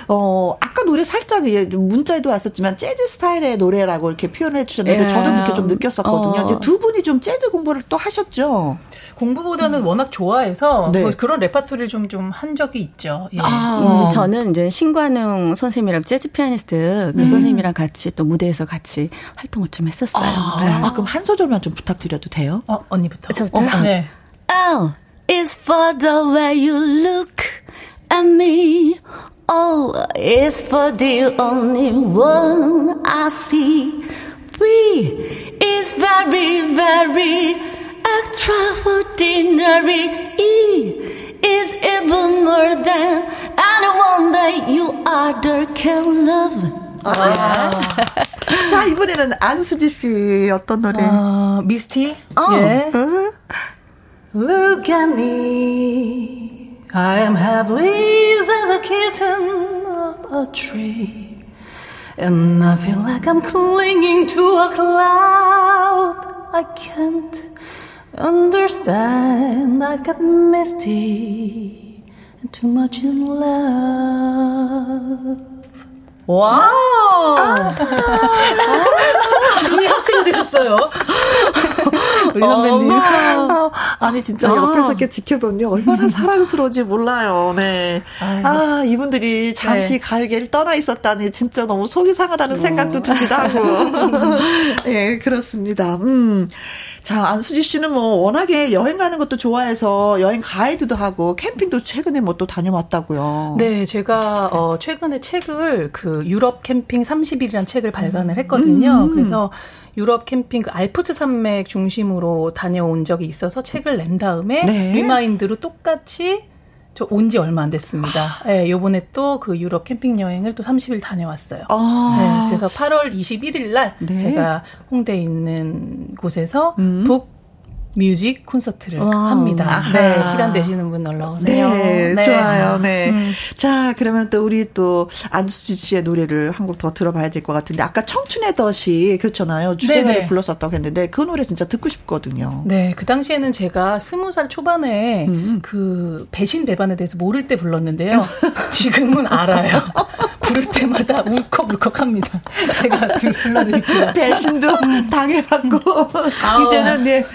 어, 아까 노래 살짝, 문자에도 왔었지만, 재즈 스타일의 노래라고 이렇게 표현해 주셨는데, 예. 저도 그렇게 좀 느꼈었거든요. 어. 두 분이 좀 재즈 공부를 또 하셨죠? 공부보다는 음. 워낙 좋아해서, 네. 뭐 그런 레파토리를 좀, 좀 한 적이 있죠. 예. 아. 음, 저는 이제 신관웅 선생님이랑 재즈 피아니스트 그 음. 선생님이랑 같이 또 무대에서 같이 활동을 좀 했었어요. 아, 네. 아 그럼 한 소절만 좀 부탁드려도 돼요? 어, 언니부터. 저부터? 어, 네. It's for the way you look at me. Oh, it's for the only one I see. We is very, very extraordinary. E is even more than anyone that you other can love. 아. 자, 이번에는 안수지 씨 어떤 노래? 어, 미스티? 어. 예. 어? Look at me. I am happy as a kitten up a tree. And I feel like I'm clinging to a cloud. I can't understand. I've got misty and too much in love. 와우! 아, 눈이 하트가 되셨어요. 우리 선배님. 아, 아니, 진짜 아. 옆에서 이렇게 지켜보면 얼마나 사랑스러운지 몰라요. 네. 아이고. 아, 이분들이 잠시 네. 가요계를 떠나 있었다니 진짜 너무 속이 상하다는 어. 생각도 들기도 하고. 네, 그렇습니다. 음. 자, 안수지 씨는 뭐 워낙에 여행 가는 것도 좋아해서 여행 가이드도 하고 캠핑도 최근에 뭐 또 다녀왔다고요. 네, 제가 어 최근에 책을 그 유럽 캠핑 30일이라는 책을 발간을 했거든요. 음. 그래서 유럽 캠핑 그 알프스 산맥 중심으로 다녀온 적이 있어서 책을 낸 다음에 네. remind로 똑같이 저 온 지 얼마 안 됐습니다. 아. 네, 요번에 또 그 유럽 캠핑 여행을 또 30일 다녀왔어요. 아. 네, 그래서 8월 21일 날 네. 제가 홍대에 있는 곳에서 음. 북 뮤직 콘서트를 와 합니다. 아하. 네, 시간 되시는 분 놀러 오세요. 네, 네. 좋아요. 네. 음. 자, 그러면 또 우리 또 안수지 씨의 노래를 한 곡 더 들어봐야 될 것 같은데 아까 청춘의 덫이 그렇잖아요. 주제가를 불렀었다고 했는데 그 노래 진짜 듣고 싶거든요. 네, 그 당시에는 제가 스무 살 초반에 음. 그 배신 배반에 대해서 모를 때 불렀는데요. 지금은 알아요. 부를 때마다 울컥울컥합니다. 제가 불러드릴게요. 배신도 당해봤고 이제는 네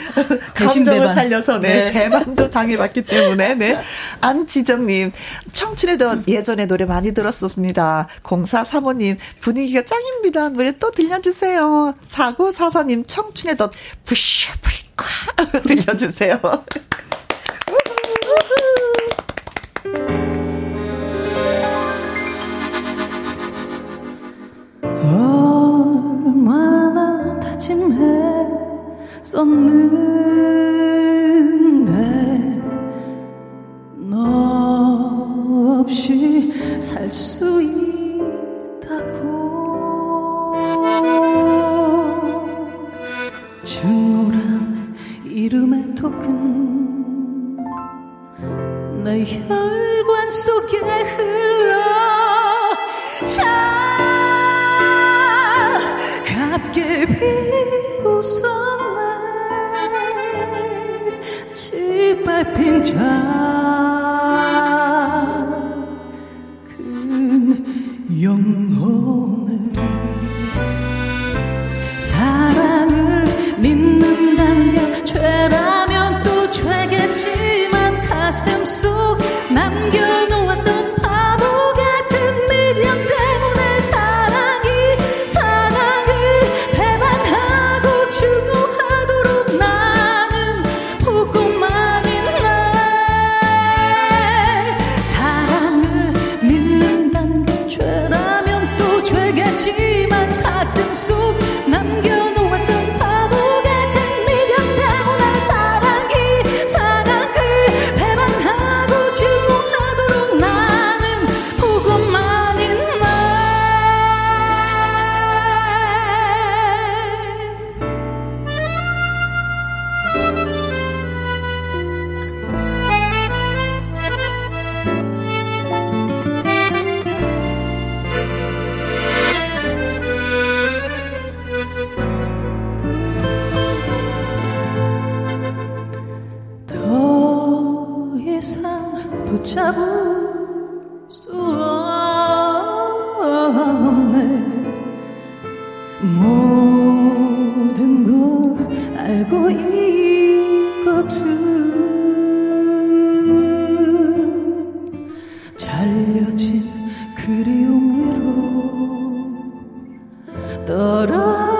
감정을 살려서 네, 네. 배반도 당해봤기 때문에 네 안지정님 청춘의 덧 예전에 노래 많이 들었습니다. 0435님 분위기가 짱입니다. 노래 또 들려주세요. 4944님 청춘의 덧 부슈브리과 들려주세요. 얼마나 다짐했었는데 너 없이 살 수 있다고. 증오란 이름의 토큰 내 혈관 속에 흘러 차 비웃어 날 짓밟힌 작 떨어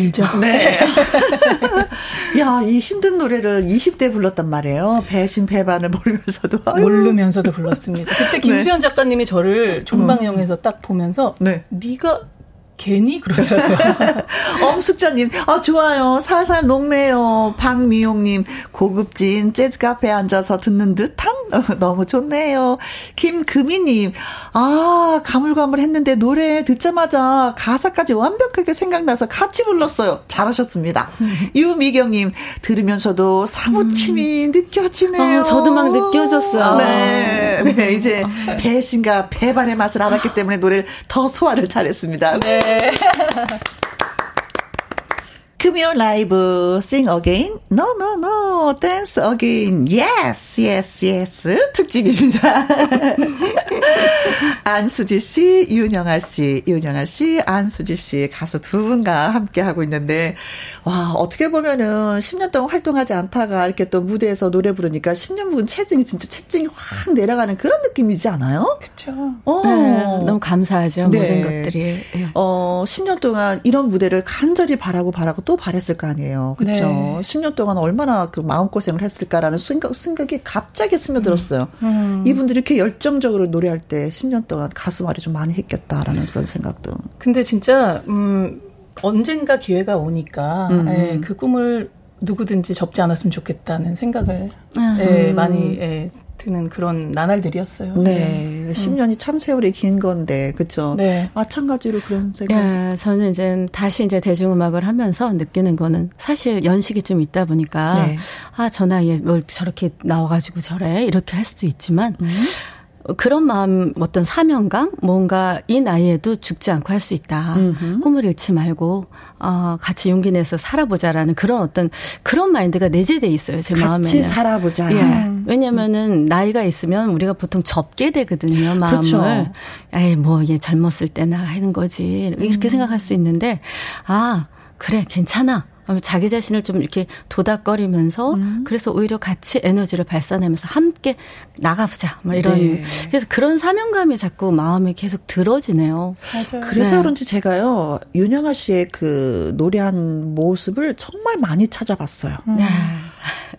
길죠. 네. 야, 이 힘든 노래를 20대 불렀단 말이에요. 배신 배반을 모르면서도. 아유. 모르면서도 불렀습니다. 그때 김수현 작가님이 저를 종방영에서 딱 보면서 네. 네가 괜히 그러더라고요. 엄숙자님, 아, 좋아요. 살살 녹네요. 박미용님, 고급진 재즈 카페에 앉아서 듣는 듯한? 너무 좋네요. 김금희님, 아, 가물가물 했는데 노래 듣자마자 가사까지 완벽하게 생각나서 같이 불렀어요. 잘하셨습니다. 유미경님, 들으면서도 사무침이 음. 느껴지네요. 어, 저도 막 느껴졌어요. 네. 네, 이제 배신과 배반의 맛을 알았기 때문에 노래를 더 소화를 잘했습니다. 네. 금요 라이브 Sing Again, No No No, Dance Again, Yes Yes Yes 특집입니다. 안수지 씨, 윤영아 씨, 윤영아 씨, 안수지 씨 가수 두 분과 함께 하고 있는데 와 어떻게 보면은 10년 동안 활동하지 않다가 이렇게 또 무대에서 노래 부르니까 10년 분 체증이 진짜 체증이 확 내려가는 그런 느낌이지 않아요? 그렇죠. 어. 네, 너무 감사하죠 네. 모든 것들이. 예. 어 10년 동안 이런 무대를 간절히 바라고 바라고 또 바랬을 거 아니에요. 그렇죠. 네. 10년 동안 얼마나 그 마음 고생을 했을까라는 생각 생각이 갑자기 스며들었어요. 음. 음. 이분들이 이렇게 열정적으로 노래할 때 10년 동안 가슴앓이 좀 많이 했겠다라는 그런 생각도. 근데 진짜 음 언젠가 기회가 오니까 음. 예, 그 꿈을 누구든지 접지 않았으면 좋겠다는 생각을 음. 예, 많이 예, 드는 그런 나날들이었어요. 네. 네. 10년이 참 세월이 긴 건데, 그쵸? 네. 마찬가지로 그런 생각. 예, 저는 이제 다시 이제 대중음악을 하면서 느끼는 거는 사실 연식이 좀 있다 보니까, 네. 아, 저 나이에 뭘 저렇게 나와가지고 저래? 이렇게 할 수도 있지만, 음. 그런 마음, 어떤 사명감, 뭔가 이 나이에도 죽지 않고 할 수 있다. 음흠. 꿈을 잃지 말고, 어, 같이 용기 내서 살아보자라는 그런 어떤 그런 마인드가 내재돼 있어요, 제 마음에. 같이 살아보자. 예. 왜냐면은 나이가 있으면 우리가 보통 접게 되거든요, 마음을. 그렇죠. 에이, 뭐, 얘 젊었을 때나 하는 거지. 이렇게 음. 생각할 수 있는데, 아, 그래, 괜찮아. 자기 자신을 좀 이렇게 도닥거리면서 음. 그래서 오히려 같이 에너지를 발산하면서 함께 나가보자. 뭐 이런 네. 그래서 그런 사명감이 자꾸 마음에 계속 들어지네요. 맞아요. 그래서 네. 그런지 제가요 윤영아 씨의 그 노래한 모습을 정말 많이 찾아봤어요. 음.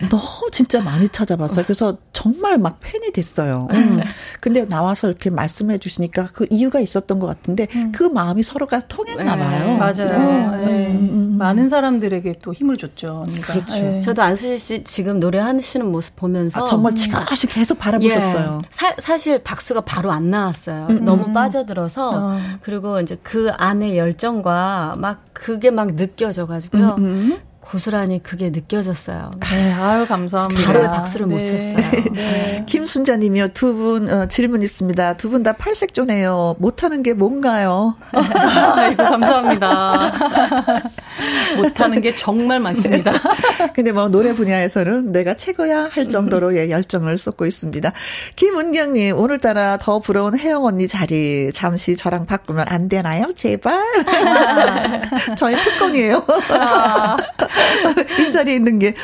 네. 너무 진짜 많이 찾아봤어요. 그래서 정말 막 팬이 됐어요. 음. 근데 나와서 이렇게 말씀해 주시니까 그 이유가 있었던 것 같은데 음. 그 마음이 서로가 통했나 네. 봐요. 맞아요. 네. 네. 음, 음, 많은 사람들에게 또 힘을 줬죠. 언니가. 그렇죠. 네. 저도 안수지 씨 지금 노래하시는 모습 보면서 아, 정말 지가시 계속 바라보셨어요. 예. 사, 사실 박수가 바로 안 나왔어요. 음, 너무 빠져들어서 어. 그리고 이제 그 안에 열정과 막 그게 막 느껴져 가지고요. 고스란히 그게 느껴졌어요. 네, 아유 감사합니다. 바로 박수를 네. 못 쳤어요. 네. 김순자님이요 두 분 어, 질문 있습니다. 두 분 다 팔색조네요. 못하는 게 뭔가요? 아이고 감사합니다. 못하는 게 정말 많습니다. 근데 뭐 노래 분야에서는 내가 최고야 할 정도로의 열정을 쏟고 있습니다. 김은경님 오늘따라 더 부러운 혜영 언니 자리 잠시 저랑 바꾸면 안 되나요? 제발. 저의 특권이에요. 아. 이 자리에 있는 게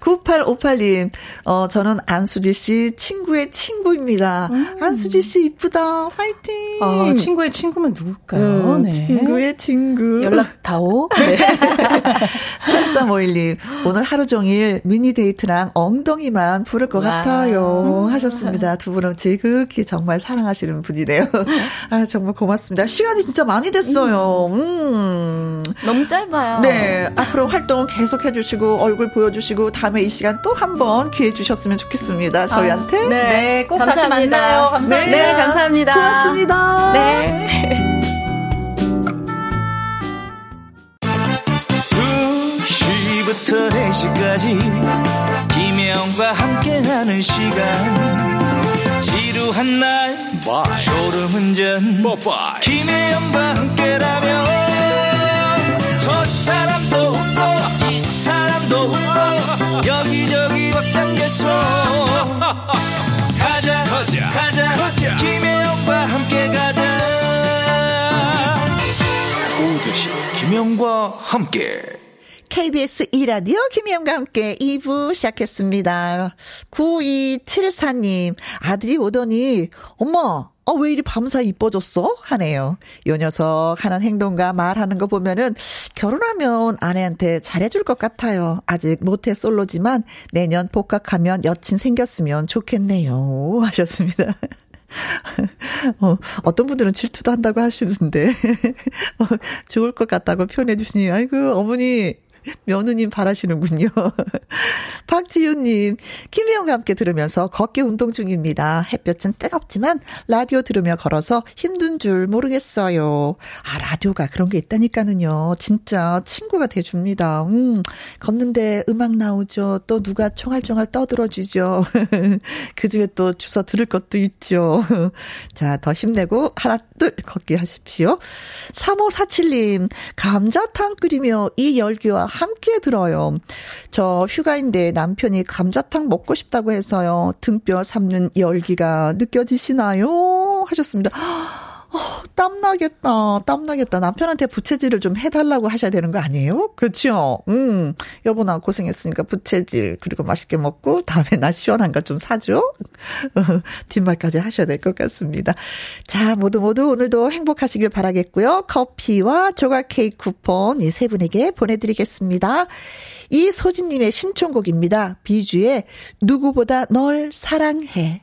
9858님, 어, 저는 안수지 씨 친구의 친구입니다. 음. 안수지 씨 이쁘다. 화이팅! 어, 친구의 친구면 누굴까요? 음, 네. 친구의 친구. 연락 다오. 네. 7351님, 오늘 하루 종일 미니 데이트랑 엉덩이만 부를 것 와. 같아요. 하셨습니다. 두 분은 지극히 정말 사랑하시는 분이네요. 아, 정말 고맙습니다. 시간이 진짜 많이 됐어요. 음. 너무 짧아요. 네. 앞으로 활동 계속 해주시고, 얼굴 보여주시고, 다 다음에 이 시간 또 한 번 기회 주셨으면 좋겠습니다. 저희한테. 아, 네. 네, 꼭 감사합니다. 다시 만나요. 감사합니다. 네, 네 감사합니다. 고맙습니다. 네. 2시부터 4시까지 김혜영과 함께하는 시간 지루한 날 Bye. 졸음운전 Bye. 김혜영과 함께라면 김혜영과 함께 KBS 2라디오 김혜영과 함께 2부 시작했습니다. 9274님, 아들이 오더니, 엄마, 어, 왜 이리 밤사이 이뻐졌어? 하네요. 요 녀석 하는 행동과 말하는 거 보면은 결혼하면 아내한테 잘해줄 것 같아요. 아직 모태 솔로지만 내년 복학하면 여친 생겼으면 좋겠네요. 하셨습니다. 어, 어떤 분들은 질투도 한다고 하시는데, 어, 좋을 것 같다고 표현해 주시니, 아이고, 어머니, 며느님 바라시는군요. 박지윤님, 김혜영과 함께 들으면서 걷기 운동 중입니다. 햇볕은 뜨겁지만 라디오 들으며 걸어서 힘든 줄 모르겠어요. 아, 라디오가 그런 게 있다니까는요. 진짜 친구가 돼줍니다. 음, 걷는데 음악 나오죠. 또 누가 총알총알 떠들어주죠. 그 중에 또 주워 들을 것도 있죠. 자, 더 힘내고 하나, 둘, 걷기 하십시오. 3547님, 감자탕 끓이며 이 열기와 함께 들어요. 저 휴가인데 남편이 감자탕 먹고 싶다고 해서요. 등뼈 삶는 열기가 느껴지시나요? 하셨습니다. 어, 땀나겠다, 땀나겠다. 남편한테 부채질을 좀 해달라고 하셔야 되는 거 아니에요? 그렇죠? 음, 여보 나 고생했으니까 부채질, 그리고 맛있게 먹고, 다음에 나 시원한 거 좀 사줘? 뒷말까지 하셔야 될 것 같습니다. 자, 모두 모두 오늘도 행복하시길 바라겠고요. 커피와 조각 케이크 쿠폰 이 세 분에게 보내드리겠습니다. 이 소진님의 신청곡입니다. 비주의 누구보다 널 사랑해.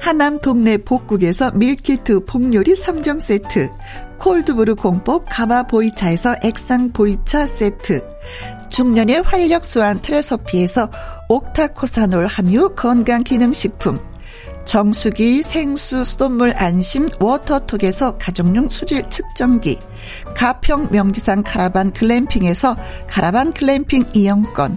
하남 동네 복국에서 밀키트 복요리 3점 세트 cold brew 공법 가마 보이차에서 액상 보이차 세트 중년의 활력 수한 트레서피에서 옥타코사놀 함유 건강기능식품 정수기 생수 수돗물 안심 워터톡에서 가정용 수질 측정기 가평 명지산 카라반 글램핑에서 카라반 글램핑 이용권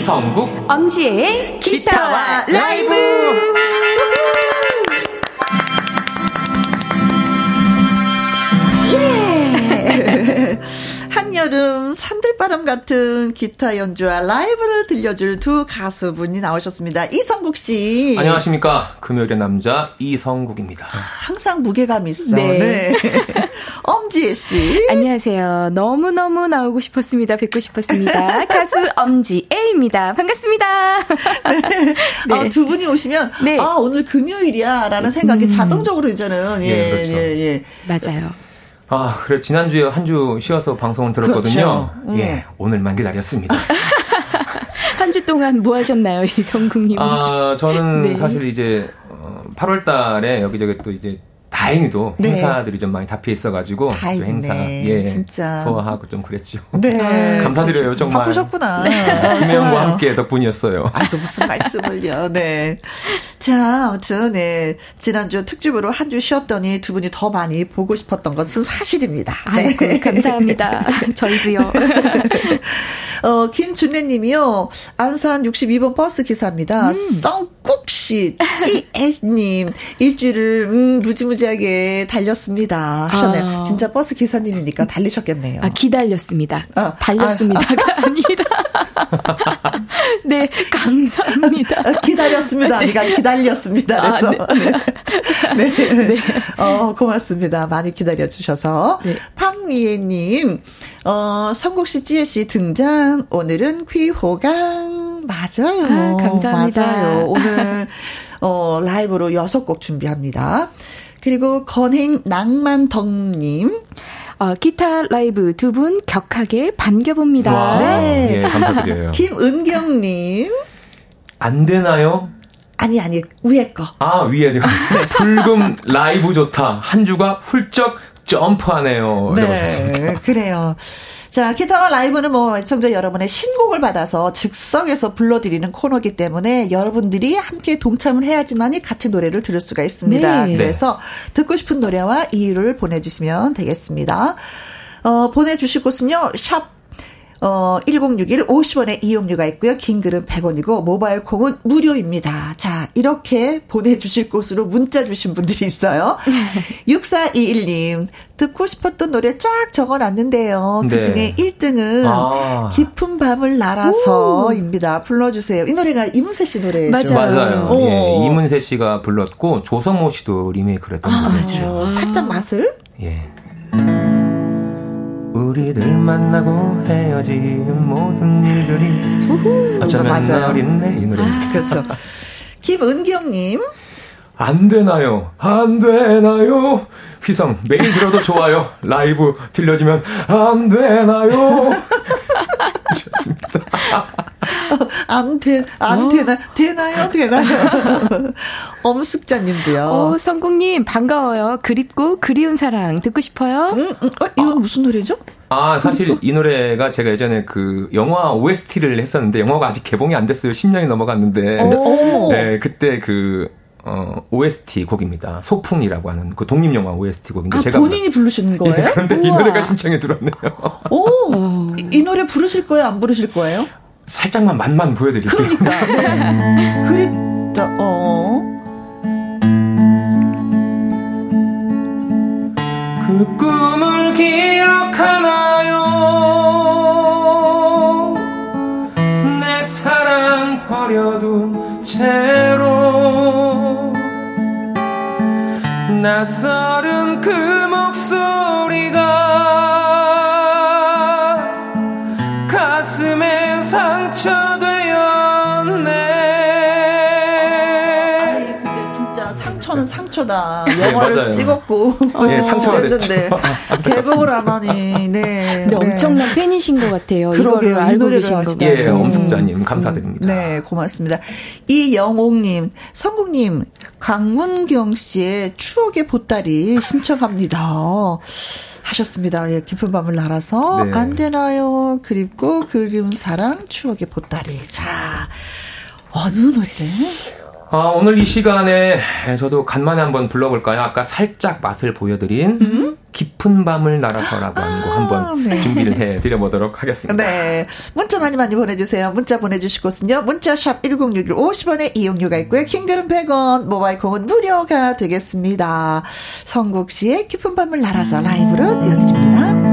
이성국 엄지의 기타와 라이브 한여름 산들바람 같은 기타 연주와 라이브를 들려줄 두 가수분이 나오셨습니다. 이성국 씨. 안녕하십니까. 금요일의 남자 이성국입니다. 항상 무게감 있어. 네. 네. 엄지혜 씨. 안녕하세요. 너무너무 나오고 싶었습니다. 뵙고 싶었습니다. 가수 엄지혜입니다. 반갑습니다. 네. 네. 아, 두 분이 오시면 네. 아, 오늘 금요일이야 라는 생각이 음. 자동적으로 이제는 예, 예, 그렇죠. 예, 예. 맞아요. 아, 그래 지난주에 한 주 쉬어서 방송을 들었거든요. 그렇죠. 예, 음. 오늘만 기다렸습니다. 한 주 동안 뭐 하셨나요, 이성국님? 아, 저는 네. 사실 이제 8월 어, 달에 여기저기 또 이제 다행히도 네. 행사들이 좀 많이 잡혀 있어가지고 다행이네. 행사 예 진짜 소화하고 좀 그랬죠. 네 감사드려요 그렇죠. 정말 바쁘셨구나. 네. 김혜영과 함께 덕분이었어요. 아그 무슨 말씀을요. 네. 자 아무튼 네 지난주 특집으로 한 주 쉬었더니 두 분이 더 많이 보고 싶었던 것은 사실입니다. 네 아이고, 감사합니다. 저희도요. 어 김준래님이요 안산 62번 버스 기사입니다. 음. 썩국씨 찌애님 일주일을 음, 무지무지 무지하게 달렸습니다. 하셨네요. 아. 진짜 버스 기사님이니까 달리셨겠네요. 아, 기다렸습니다. 아, 달렸습니다가 아, 아니라. 네, 감사합니다. 아, 기다렸습니다. 네. 아니가 기다렸습니다. 아, 그래서. 아, 네. 네. 네. 네. 어, 고맙습니다. 많이 기다려주셔서. 네. 황미애님, 어, 성국 씨, 찌혜 씨 등장. 오늘은 귀호강. 맞아요. 아, 감사합니다. 맞아요. 오늘, 어, 라이브로 여섯 곡 준비합니다. 그리고 건행 낭만덕님. 어, 기타 라이브 두 분 격하게 반겨봅니다. 와, 네. 예, 감사드려요. 김은경님. 안 되나요? 아니, 아니, 위에 거. 아, 위에요. 불금 라이브 좋다. 한 주가 훌쩍 점프하네요. 네, 그래요. 자, 기타와 라이브는 뭐 애청자 여러분의 신곡을 받아서 즉석에서 불러드리는 코너기 때문에 여러분들이 함께 동참을 해야지만이 같이 노래를 들을 수가 있습니다. 네. 그래서 듣고 싶은 노래와 이유를 보내주시면 되겠습니다. 어, 보내주실 곳은요, 샵 어, 1061 50원의 이용료가 있고요. 긴 글은 100원이고 모바일 콩은 무료입니다. 자, 이렇게 보내주실 곳으로 문자 주신 분들이 있어요. 6421님, 듣고 싶었던 노래 쫙 적어놨는데요. 그 중에 1등은 아. 깊은 밤을 날아서입니다. 불러주세요. 이 노래가 이문세 씨 노래죠. 맞아요. 맞아요. 예, 이문세 씨가 불렀고 조성모 씨도 리메이크를 했던 아, 노래죠. 맞아요. 살짝 맛을? 예. 우리들 만나고 헤어지는 모든 일들이 어쩌면 널있네 이 노래입니다. 아, 그렇죠. 김은경님. 안 되나요? 안 되나요? 휘성 매일 들어도 좋아요. 라이브 들려주면 안 되나요? 좋습니다. 안 돼, 안 어. 되나, 되나요? 되나요? 엄숙자님도요. 어, 성국님, 반가워요. 그립고 그리운 사랑 듣고 싶어요? 음, 음, 어, 이건 무슨 노래죠? 아, 사실 이 노래가 제가 예전에 그 영화 OST를 했었는데 영화가 아직 개봉이 안 됐어요. 10년이 넘어갔는데. 네, 그때 그 어, OST 곡입니다. 소풍이라고 하는 그 독립 영화 OST 곡인데 아, 제가 본인이 부르시는 거예요? 예, 그런데 우와. 이 노래가 신청이 들었네요. 오, 이, 이 노래 부르실 거예요? 안 부르실 거예요? 살짝만 맛만 보여드릴게요. 그러니까. 네. 그립다. 어. 그 꿈을 기억하나요? 내 사랑 버려둔 채 낯설은 상처다. 영화를 네, 찍었고 예, 상처가 됐는데 개봉을 안 하니. 네. 근데 네. 엄청난 팬이신 것 같아요. 이거를 알고 계신 거. 예, 엄숙자님 감사드립니다. 네, 고맙습니다. 이영옥님, 성국님, 강문경 씨의 추억의 보따리 신청합니다. 하셨습니다. 예, 깊은 밤을 날아서 네. 안 되나요? 그립고 그리운 사랑 추억의 보따리. 자, 어느 노래를? 아, 오늘 이 시간에 저도 간만에 한번 불러볼까요? 아까 살짝 맛을 보여드린 음? 깊은 밤을 날아서라고 하는 곡 한번 아, 네. 준비를 해 드려보도록 하겠습니다. 네. 문자 많이 많이 보내주세요. 문자 보내주실 곳은요. 문자샵 1061 50원에 이용료가 있고요. 킹글은 100원, 모바일 콩은 무료가 되겠습니다. 성국 씨의 깊은 밤을 날아서 라이브로 띄워드립니다.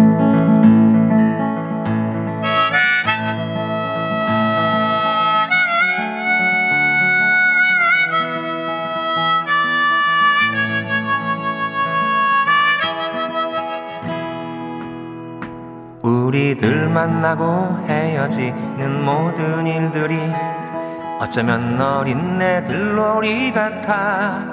우리들 만나고 헤어지는 모든 일들이 어쩌면 어린애들 놀이 같아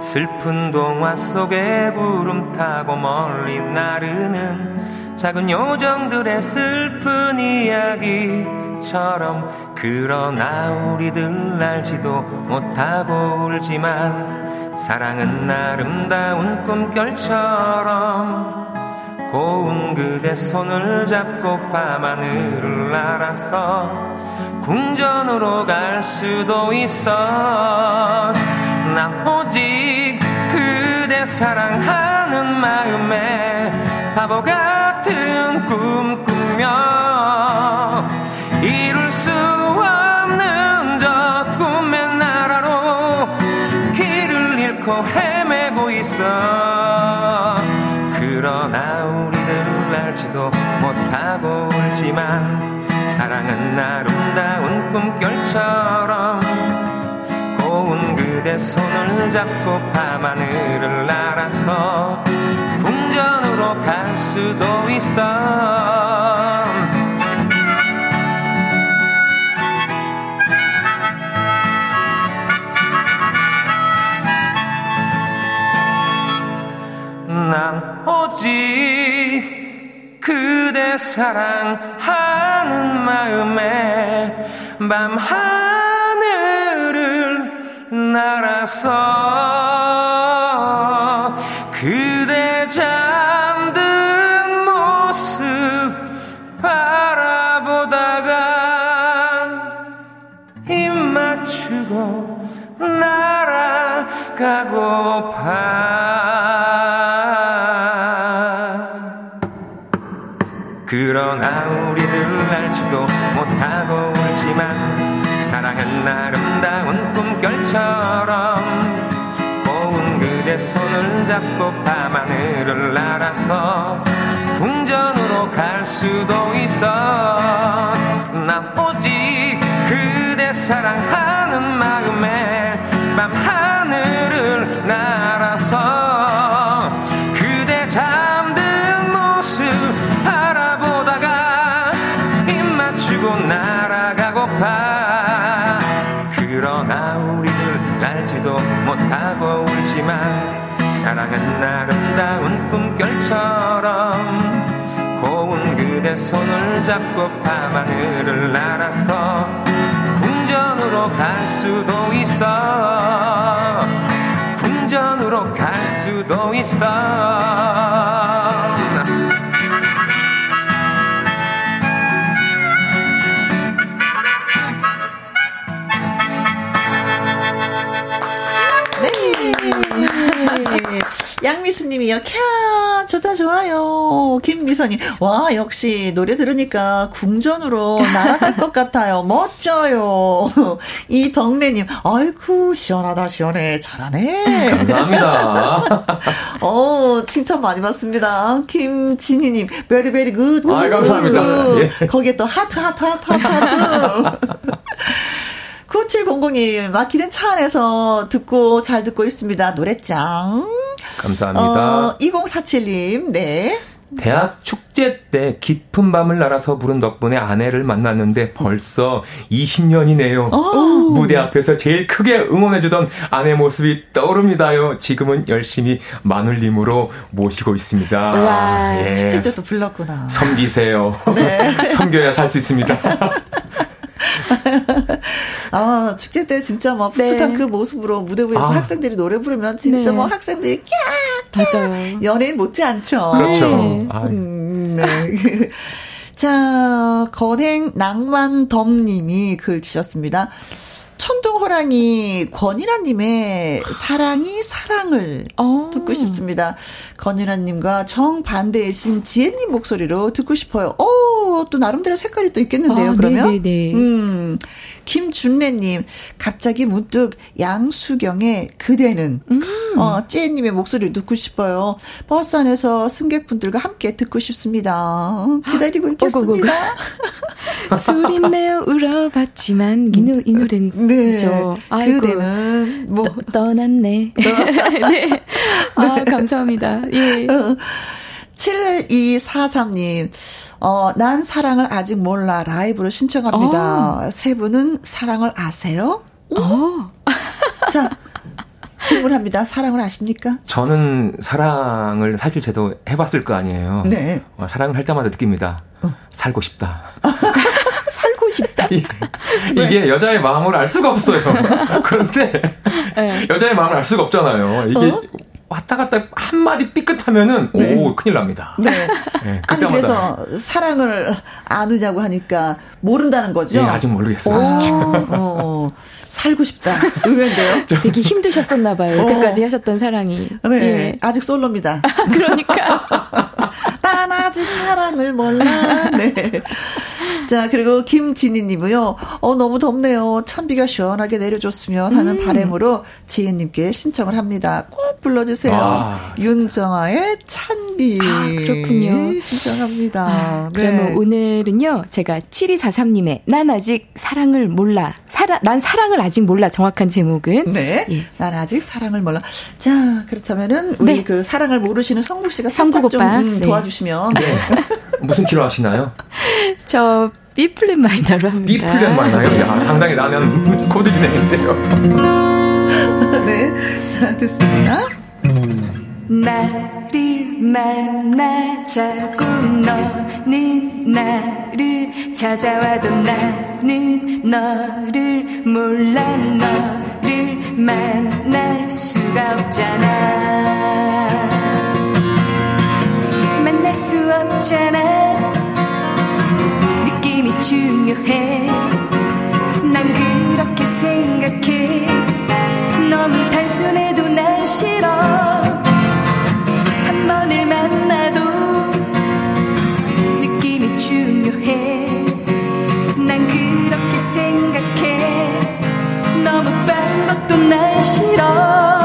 슬픈 동화 속에 구름 타고 멀리 나르는 작은 요정들의 슬픈 이야기처럼 그러나 우리들 알지도 못하고 울지만 사랑은 아름다운 꿈결처럼 고운 그대 손을 잡고 밤하늘을 날아서 궁전으로 갈 수도 있어. 난 오직 그대 사랑하는 마음에 바보 같 아름다운 꿈결처럼 고운 그대 손을 잡고 밤하늘을 날아서 궁전으로 갈 수도 있어. 난 오직 그대 사랑하는 마음에 밤하늘을 날아서 그러나 우리들 알지도 못하고 울지만 사랑은 아름다운 꿈결처럼 고운 그대 손을 잡고 밤하늘을 날아서 궁전으로 갈 수도 있어. 나 오직 그대 사랑하는 마음에 밤하 아름다운 꿈결처럼 고운 그 그대 손을 잡고 밤하늘을 날아서 궁전으로 갈 수도 있어. 궁전으로 갈 수도 있어 양미수님이요. 캬, 좋다, 좋아요. 김미선님, 와, 역시 노래 들으니까 궁전으로 날아갈 것 같아요. 멋져요. 이덕래님, 아이쿠, 시원하다, 시원해. 잘하네. 감사합니다. 어, 칭찬 많이 받습니다. 김진희님, very very good. 아, 감사합니다. 예. 거기에 또 하트, 하트, 하트, 하트, 하트. 9700님, 막히는 차 안에서 듣고 잘 듣고 있습니다. 노래짱. 감사합니다. 어, 2047님, 네. 대학 축제 때 깊은 밤을 날아서 부른 덕분에 아내를 만났는데 벌써 20년이네요. 오. 무대 앞에서 제일 크게 응원해주던 아내 모습이 떠오릅니다요. 지금은 열심히 마눌님으로 모시고 있습니다. 와, 예. 축제 때도 불렀구나. 섬기세요. 네. 섬겨야 살 수 있습니다. 아, 축제 때 진짜 막 풋풋한 네. 그 모습으로 무대 위에서 아. 학생들이 노래 부르면 진짜 네. 뭐 학생들이 꺄! 맞아요. 연예인 못지 않죠. 그렇죠. 네. 음, 네. 자, 건행 낭만덤님이 글 주셨습니다. 천둥호랑이 권인아님의 사랑이 사랑을 어. 듣고 싶습니다. 권인아님과 정반대이신 지혜님 목소리로 듣고 싶어요. 어, 또 나름대로 색깔이 또 있겠는데요, 아, 그러면? 네네네. 음. 김준래님, 갑자기 문득 양수경의 그대는, 음. 어, 지혜님의 목소리를 듣고 싶어요. 버스 안에서 승객분들과 함께 듣고 싶습니다. 기다리고 있겠습니다. 소리내어 울어봤지만, 이, 노, 이 노래는. 네. 그대는, 뭐. 떠, 났네 네. 아, 감사합니다. 예. 7243님, 어, 난 사랑을 아직 몰라 라이브로 신청합니다. 어. 세 분은 사랑을 아세요? 어. 자, 질문합니다. 사랑을 아십니까? 저는 사랑을 사실 저도 해봤을 거 아니에요. 네. 어, 사랑을 할 때마다 느낍니다. 어. 살고 싶다. 살고 싶다. 이게 여자의 마음을 알 수가 없어요. 그런데 네. 여자의 마음을 알 수가 없잖아요. 이게 어? 왔다 갔다 한 마디 삐끗하면은 네. 오 큰일 납니다. 네. 네 아니 그래서 사랑을 아느냐고 하니까 모른다는 거죠. 네, 아직 모르겠어요. 어, 어, 살고 싶다. 의외인데요. 되게 힘드셨었나 봐요. 여태까지 어. 하셨던 사랑이. 네. 예. 아직 솔로입니다. 그러니까. 난 아직 사랑을 몰라. 네. 자, 그리고 김진희님은요, 어, 너무 덥네요. 찬비가 시원하게 내려줬으면 하는 음. 바램으로 지혜님께 신청을 합니다. 꼭 불러주세요. 아. 윤정아의 찬비. 아, 그렇군요. 신청합니다. 아, 네. 그러면 오늘은요, 제가 7243님의 난 아직 사랑을 몰라. 사랑, 난 사랑을 아직 몰라. 정확한 제목은. 네. 예. 난 아직 사랑을 몰라. 자, 그렇다면은, 우리 네. 그 사랑을 모르시는 성국 씨가 성국 오빠. 좀 음, 도와주시면. 네. 무슨 키로 하시나요? 저 B 플랫 마이너로 합니다. B 플랫 마이너요? 네. 야, 상당히 나면 코드리네, 이제요. 네, 자, 됐습니다. 나를 만나자고. 너는 나를 찾아와도 나는 너를 몰라. 너를 만날 수가 없잖아. 만날 수 없잖아. 느낌이 중요해. 난 그렇게 생각해. 너무 단순해도 난 싫어 난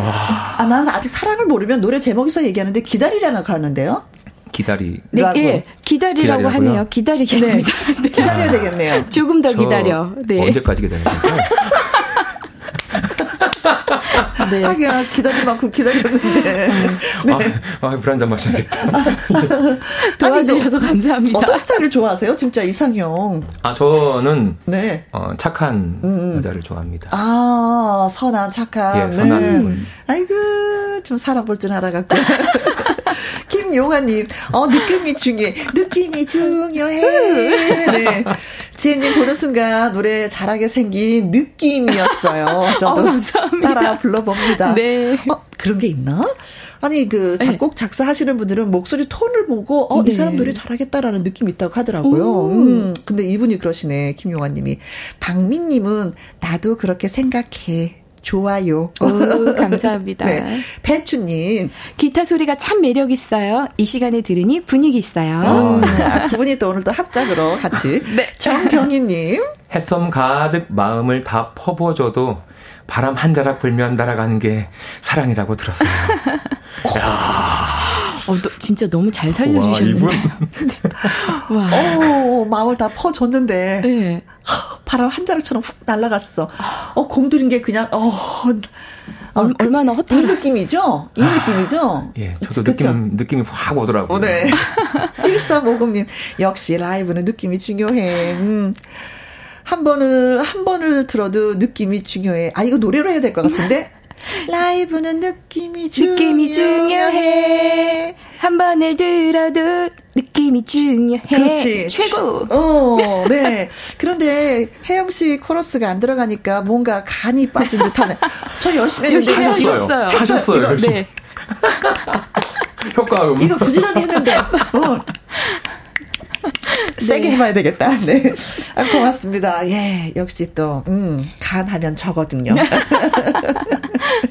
네. 아, 나는 아직 사랑을 모르면 노래 제목에서 얘기하는데 기다리라고 하는데요? 기다리. 네, 예, 기다리라고 하네요. 기다리겠습니다. 네. 기다려야 되겠네요. 조금 더 기다려. 네. 언제까지 기다려야 될까요? 네. 하기야 기다릴 만큼 기다렸는데. 네. 아, 아 불한 잔 마셔야겠다. 도와주셔서 아니, 감사합니다. 어떤 스타일을 좋아하세요? 진짜 이상형. 아 저는 네. 어, 착한 음. 여자를 좋아합니다. 아 선한 착한. 예, 선한 네. 분. 아이고 좀 사람 볼 줄 알아갖고. 김용아님, 어, 느낌이 중요해. 느낌이 중요해. 네. 지혜님 보는 순간 노래 잘하게 생긴 느낌이었어요. 저도 어, 따라 불러봅니다. 네. 어, 그런 게 있나? 아니, 그, 작곡, 작사하시는 분들은 목소리 톤을 보고, 어, 네. 이 사람 노래 잘하겠다라는 느낌이 있다고 하더라고요. 음, 근데 이분이 그러시네, 김용환 님이. 박민 님은, 나도 그렇게 생각해. 좋아요. 오, 감사합니다. 네. 배추님. 기타 소리가 참 매력 있어요. 이 시간에 들으니 분위기 있어요. 어, 아, 두 분이 또 오늘 또 합작으로 같이. 네. 정경희님. 해섬 가득 마음을 다 퍼부어줘도 바람 한 자락 불면 날아가는 게 사랑이라고 들었어요. 어, 너, 진짜 너무 잘 살려주셨는데. 와, 어, 마음을 다 퍼줬는데. 네. 바람 한 자락처럼 훅 날아갔어. 어, 공들인 게 그냥, 어, 어, 얼마나 헛한 느낌이죠? 이 느낌이죠? 아, 예, 저도 그쵸? 느낌, 느낌이 확 오더라고요. 어, 네. 1350님, 역시 라이브는 느낌이 중요해. 음. 한 번을, 한 번을 들어도 느낌이 중요해. 아, 이거 노래로 해야 될 것 같은데? 라이브는 느낌이 중요해. 느낌이 중요해. 한 번을 들어도 느낌이 중요해. 그렇지. 최고. 어, 네. 그런데 혜영 씨 코러스가 안 들어가니까 뭔가 간이 빠진 듯하네. 저 열심히 했는데 하셨어요. 하셨어요. 이거, 네. 효과음. 이거 부지런히 했는데. 어. 세게 네. 해봐야 되겠다. 네. 아, 고맙습니다. 예, 역시 또, 음, 간 하면 저거든요.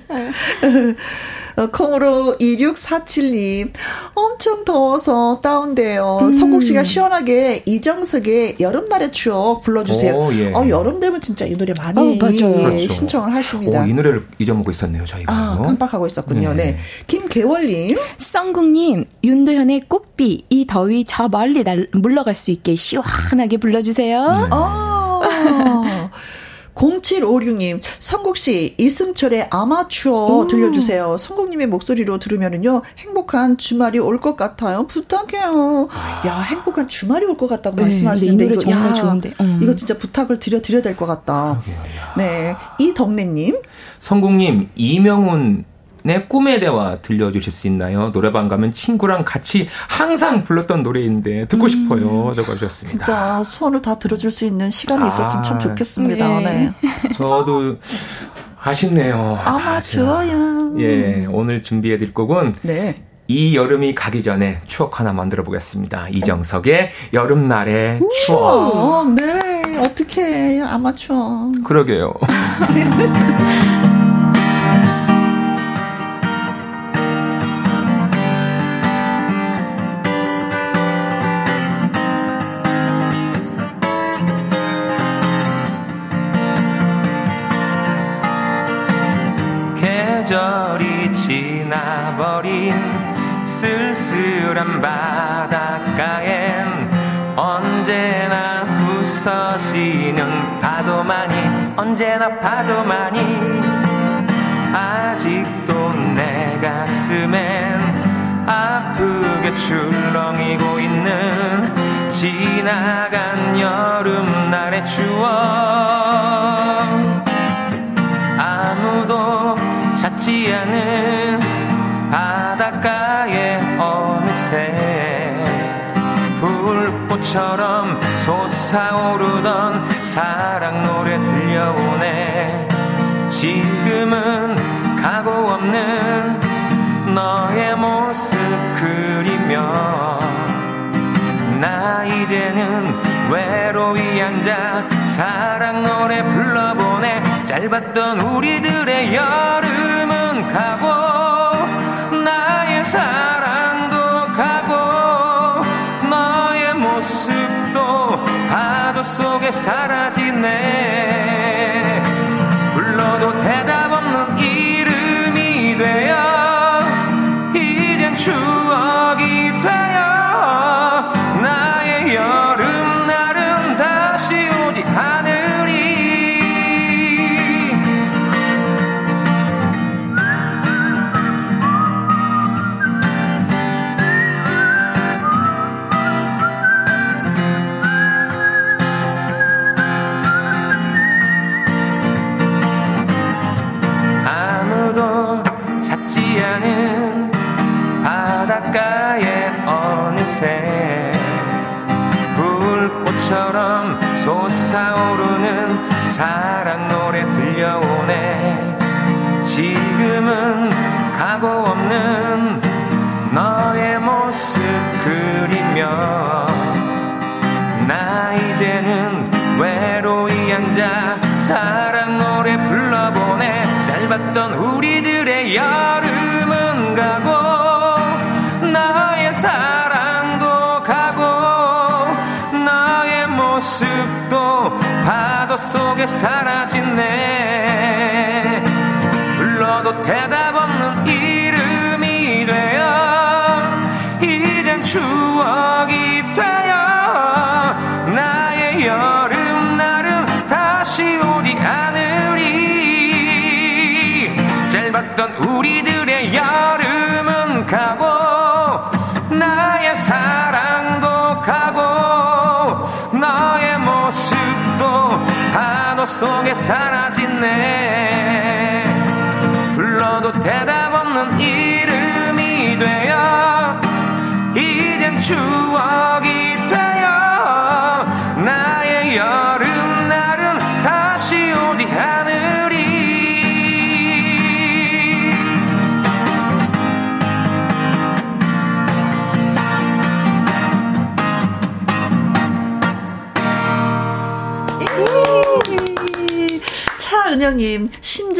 어, 콩으로 2647님. 엄청 더워서 다운돼요. 음. 성국 씨가 시원하게 이정석의 여름날의 추억 불러주세요. 오, 예. 어, 여름 되면 진짜 이 노래 많이 어, 그렇죠. 신청을 하십니다. 오, 이 노래를 잊어먹고 있었네요, 저희가. 아, 깜빡하고 있었군요. 네. 네. 김계월님. 썬국님, 윤도현의 꽃비, 이 더위 저 멀리 날, 물러갈 수 있게 시원하게 불러주세요. 네. 아. 0756님, 성국 씨, 이승철의 아마추어 음. 들려주세요. 성국님의 목소리로 들으면은요, 행복한 주말이 올 것 같아요. 부탁해요. 아. 야, 행복한 주말이 올 것 같다고 네, 말씀하시는데, 이거, 정말 야, 좋은데. 음. 이거 진짜 부탁을 드려 드려야 될 것 같다. 네. 이덕래님. 성국님, 이명훈 내 꿈의 대화 들려주실 수 있나요? 노래방 가면 친구랑 같이 항상 불렀던 노래인데 듣고 음, 싶어요. 적어주셨습니다. 진짜 소원을 다 들어줄 수 있는 시간이 아, 있었으면 참 좋겠습니다. 네. 네. 저도 아쉽네요. 아마 좋아요. 예, 오늘 준비해드릴 곡은 네. 이 여름이 가기 전에 추억 하나 만들어 보겠습니다. 이정석의 여름날의 추억. 네, 어떻게 아마추어. 그러게요. 계절이 지나버린 쓸쓸한 바닷가엔 언제나 부서지는 파도만이 언제나 파도만이 아직도 내 가슴엔 아프게 출렁이고 있는 지나간 여름날의 추억 찾지 않은 바닷가에 어느새 불꽃처럼 솟아오르던 사랑 노래 들려오네. 지금은 각오 없는 너의 모습 그리며 나 이제는 외로이 앉아 사랑 노래 불러보네. 짧았던 우리들의 여름은 가고 나의 사랑도 가고 너의 모습도 파도 속에 사라지네. 불러도 대답 없는 이름이 되어 이젠 추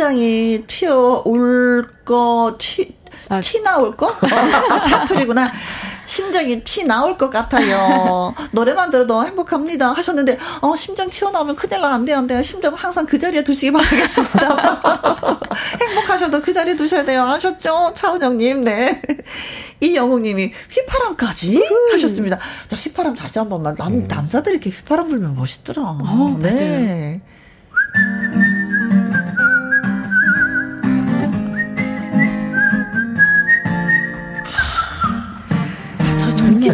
심장이 튀어올 거, 튀, 아, 티 나올 거? 아, 사투리구나. 심장이 티 나올 것 같아요. 노래만 들어도 행복합니다. 하셨는데, 어, 심장 튀어나오면 큰일 나. 안 돼, 안 돼요. 심장 항상 그 자리에 두시기 바라겠습니다. 행복하셔도 그 자리에 두셔야 돼요. 아셨죠? 차은영님, 네. 이영웅님이 휘파람까지 하셨습니다. 자, 휘파람 다시 한 번만. 남, 음. 남자들이 이렇게 휘파람 불면 멋있더라. 어, 네. 맞아요.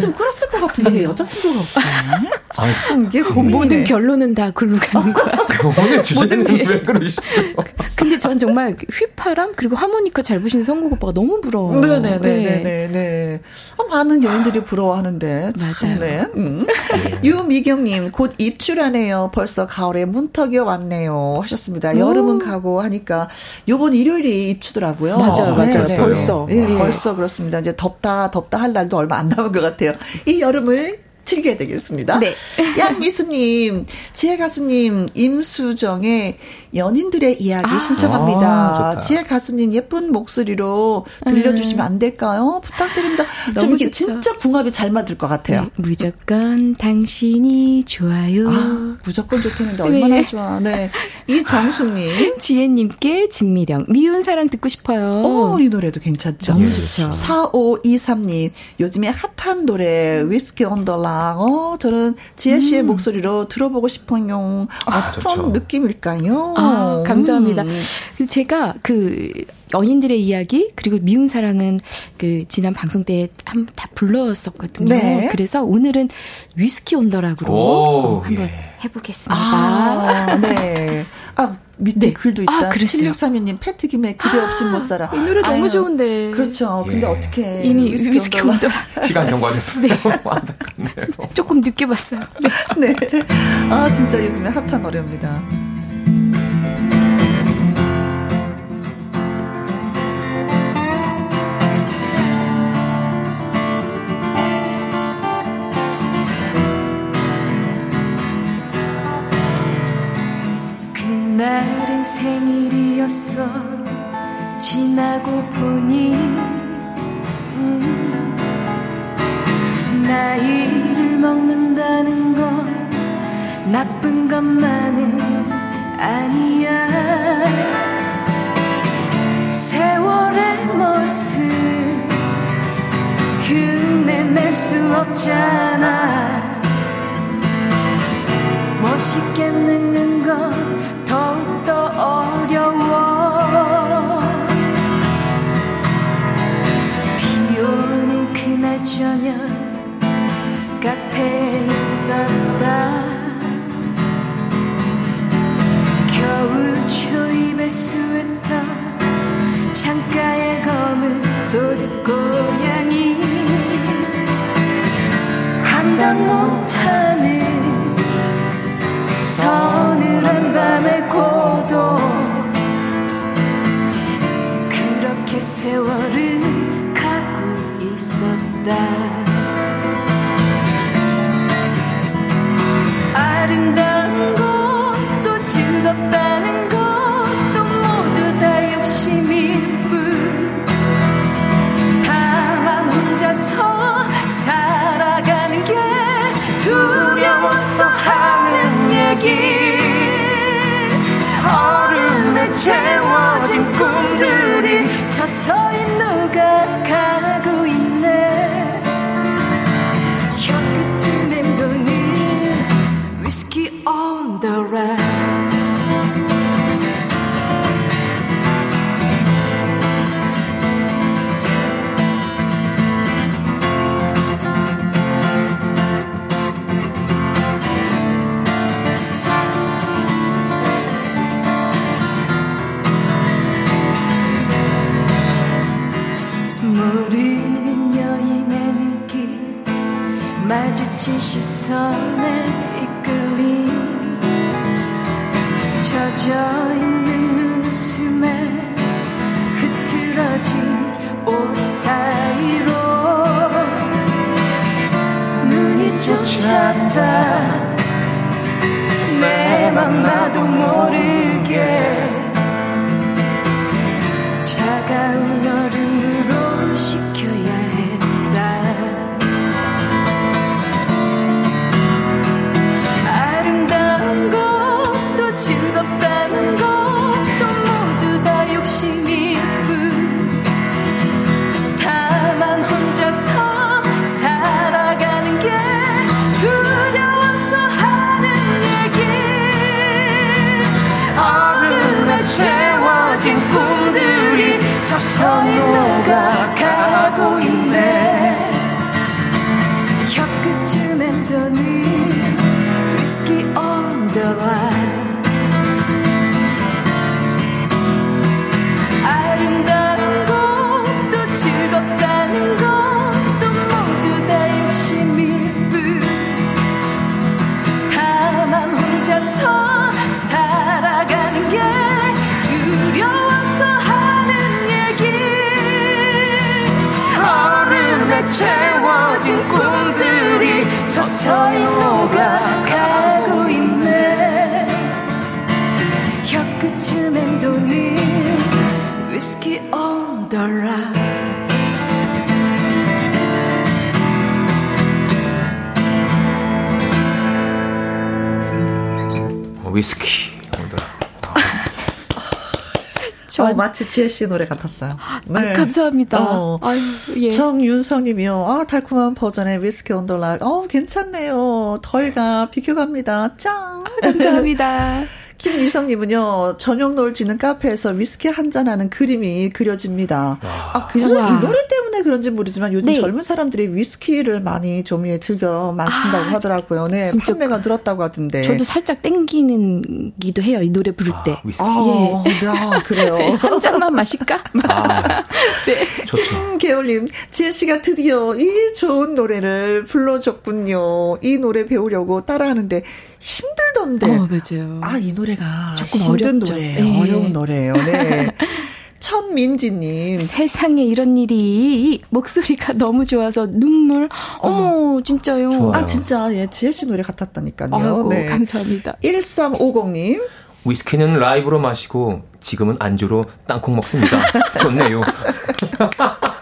전기 좀 끌었을 것 같은데 왜 여자친구가 없지? 참 이게 모든 결론은 다 글로 가는 거야. 오늘 주제는 왜 그러시죠? 근데 전 정말 휘파람 그리고 하모니카 잘 부시는 성국 오빠가 너무 부러워요. 네네네네네. 네. 한번 많은 여인들이 부러워하는데. 맞아요. 네. 음. 네. 유미경님, 곧 입출하네요. 벌써 가을에 문턱이 왔네요. 하셨습니다. 여름은 가고 하니까 요번 일요일이 입추더라고요. 맞아요, 맞아요. 네, 네. 벌써. 예, 네. 벌써 그렇습니다. 이제 덥다, 덥다 할 날도 얼마 안 남은 것 같아요. 이 여름을 즐겨야 되겠습니다. 네. 양미수님, 지혜 가수님, 임수정의 연인들의 이야기 아, 신청합니다. 아, 지혜 가수님 예쁜 목소리로 들려주시면 안 될까요? 부탁드립니다. 좀 이게 진짜 궁합이 잘 맞을 것 같아요. 네, 무조건 당신이 좋아요. 아, 무조건 좋다는데 얼마나 네. 좋아. 네. 이정숙님. 지혜님께 진미령, 미운 사랑 듣고 싶어요. 오, 이 노래도 괜찮죠. 너무 좋죠. 4523님, 요즘에 핫한 노래, 위스키 언더락. 어, 저는 지혜 씨의 음. 목소리로 들어보고 싶어요. 아, 어떤 좋죠. 느낌일까요? 아, 감사합니다. 음. 제가 그 연인들의 이야기 그리고 미운 사랑은 그 지난 방송 때 한 다 불렀었거든요. 네. 그래서 오늘은 위스키 온더락으로 오, 한번 예. 해보겠습니다. 아, 네. 아 밑에 네. 글도 있다. 아, 7632님 패트김에 그대 없이 못 살아. 이 노래 너무 아유, 좋은데. 그렇죠. 예. 근데 어떻게 이미 위스키 온더락 시간 경과됐어요. 네. 안타깝네요. 조금 늦게 봤어요. 네. 네. 아 진짜 요즘에 핫한 노래입니다. 날은 생일이었어. 지나고 보니 음, 나이를 먹는다는 건 나쁜 것만은 아니야. 세월의 모습 흉내낼 수 없잖아. 멋있게 늙는 건 더욱더 어려워. 비 오는 그날 저녁 카페에 있었다. 겨울 초입의 스웨터 창가에 검은 도둑 고양이. 감당 못하는 서늘한 세월은 가고 있었다. 아름다운 것도 즐겁다는 것도 모두 다 욕심일 뿐. 다만 혼자서 살아가는 게 두려워서 하는 얘기. 얼음에 채워진 서서히 녹아가 마주친 시선에 이끌린 젖어있는 눈웃음에 흐트러진 옷 사이로. 눈이 쫓았다. 내맘 나도 모르게 차가운 얼음 어, 마치 지혜 씨 노래 같았어요. 아, 네. 아, 감사합니다. 어. 아유, 예. 정윤성님이요. 아, 달콤한 버전의 위스키 온더락. 어, 괜찮네요. 덜가 비켜갑니다. 짱. 아, 감사합니다. 김미성님은요, 저녁 노을 지는 카페에서 위스키 한잔하는 그림이 그려집니다. 아, 그냥 이 노래 때문에 그런지 모르지만 요즘 네. 젊은 사람들이 위스키를 많이 좀 예, 즐겨 마신다고 아, 하더라고요. 네, 판매가 늘었다고 하던데. 저도 살짝 땡기는 기도 해요. 이 노래 부를 때. 아, 위스키. 아, 예. 아, 그래요. 네, 한 잔만 마실까? 아, 네. 좋죠. 개월님, 지혜 씨가 드디어 이 좋은 노래를 불러줬군요. 이 노래 배우려고 따라하는데 힘들던데. 어, 맞아요. 아, 이 노래가 조금 힘든 어렵죠. 노래예요. 네. 어려운 노래예요. 네. 천민지님. 세상에 이런 일이 목소리가 너무 좋아서 눈물. 어머, 어, 진짜요. 좋아요. 아, 진짜. 예, 지혜씨 노래 같았다니까요. 아이고, 네. 감사합니다. 1350님. 위스키는 라이브로 마시고 지금은 안주로 땅콩 먹습니다. 좋네요.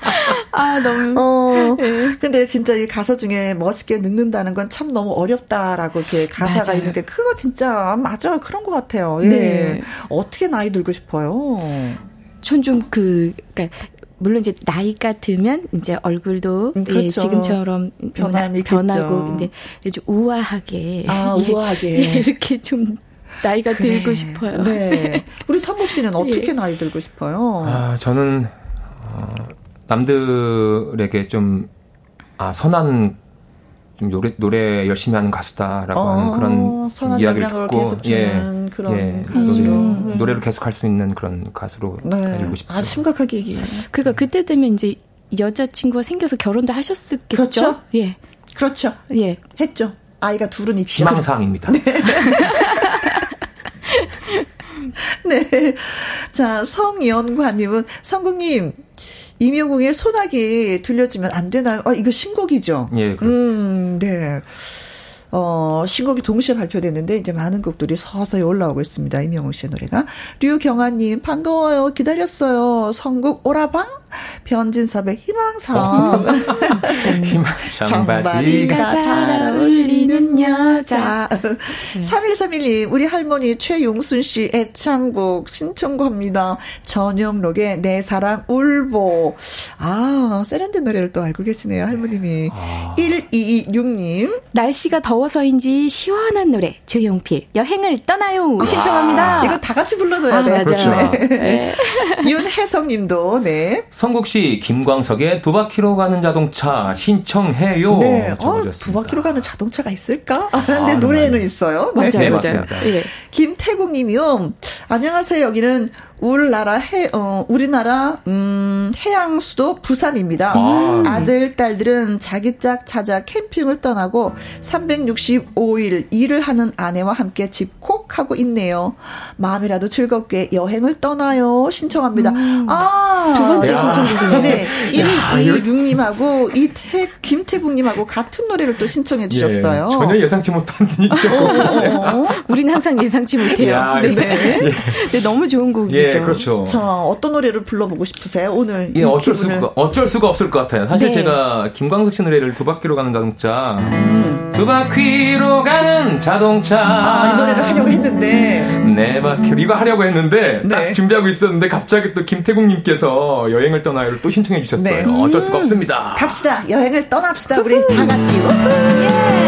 아, 너무. 어. 네. 근데 진짜 이 가사 중에 멋있게 늙는다는 건 참 너무 어렵다라고 이렇게 가사가 맞아요. 있는데 그거 진짜 맞아요. 그런 것 같아요. 예. 네. 어떻게 나이 들고 싶어요? 전 좀 그, 그니까, 물론 이제 나이가 들면 이제 얼굴도 음, 예, 그렇죠. 예, 지금처럼 변함이 변하고 근데 좀 우아하게 아 예, 우아하게 예, 이렇게 좀 나이가 그래. 들고 싶어요. 네. 우리 선복 씨는 어떻게 예. 나이 들고 싶어요? 아 저는 어, 남들에게 좀, 아, 선한, 좀 노래, 노래 열심히 하는 가수다라고 어, 하는 그런 이야기를 듣고, 예, 그런 예, 가수. 노래, 네. 노래를 계속 할 수 있는 그런 가수로 네. 되고 싶죠. 아, 심각하게 얘기해. 그러니까 그때 되면 이제 여자친구가 생겨서 결혼도 하셨겠죠? 그렇죠. 예. 그렇죠. 예. 했죠. 아이가 둘은 있죠. 희망사항입니다. 네. 네. 자, 성연과님은, 성국님, 이명웅의 소나기 들려주면 안 되나요? 아, 이거 신곡이죠? 예, 그렇 음, 네. 어, 신곡이 동시에 발표됐는데 이제 많은 곡들이 서서히 올라오고 있습니다. 이명웅 씨의 노래가. 류경아님 반가워요. 기다렸어요. 선곡 오라방 변진섭의 희망상. 어. 장바지가 잘 어울리는 여자. 3131님 우리 할머니 최용순 씨 애창곡 신청합니다. 전영록의 내 사랑 울보. 아 세련된 노래를 또 알고 계시네요 할머님이. 아. 1226님 날씨가 더워 더워서인지 시원한 노래 조용필 여행을 떠나요 신청합니다. 아, 이거 다 같이 불러줘야 아, 돼. 맞아요. 그렇죠. 네. 네. 윤혜성 님도 네. 성국 씨 김광석의 두 바퀴로 가는 자동차 신청해요. 네. 어, 두 바퀴로 가는 자동차가 있을까? 아, 근데 아, 노래에는 있어요. 맞아요, 네. 맞아요. 네. 김태국님이요. 안녕하세요. 여기는 우리나라 해, 어, 우리나라, 음, 해양 수도 부산입니다. 아. 들 딸들은 자기 짝 찾아 캠핑을 떠나고 365일 일을 하는 아내와 함께 집콕 하고 있네요. 마음이라도 즐겁게 여행을 떠나요. 신청합니다. 음. 아. 두 번째 신청곡이네요. 네. 이미 이육님하고 이태, 김태국님하고 같은 노래를 또 신청해 주셨어요. 예, 전혀 예상치 못한 일죠. 어. 우리는 항상 예상치 못해요. 야, 네. 네. 예. 네. 너무 좋은 곡이 죠. 예. 네, 그렇죠. 자, 어떤 노래를 불러보고 싶으세요? 오늘 예, 어쩔 기분을. 수가 어쩔 수가 없을 것 같아요. 사실 네. 제가 김광석 씨 노래를 두 바퀴로 가는 자동차, 음. 두 바퀴로 가는 자동차. 아, 이 노래를 하려고 했는데 네 바퀴 이거 하려고 했는데 네. 딱 준비하고 있었는데 갑자기 또 김태국님께서 여행을 떠나요를 또 신청해 주셨어요. 네. 어쩔 수가 없습니다. 갑시다. 여행을 떠납시다. 우리 다 같이. 예.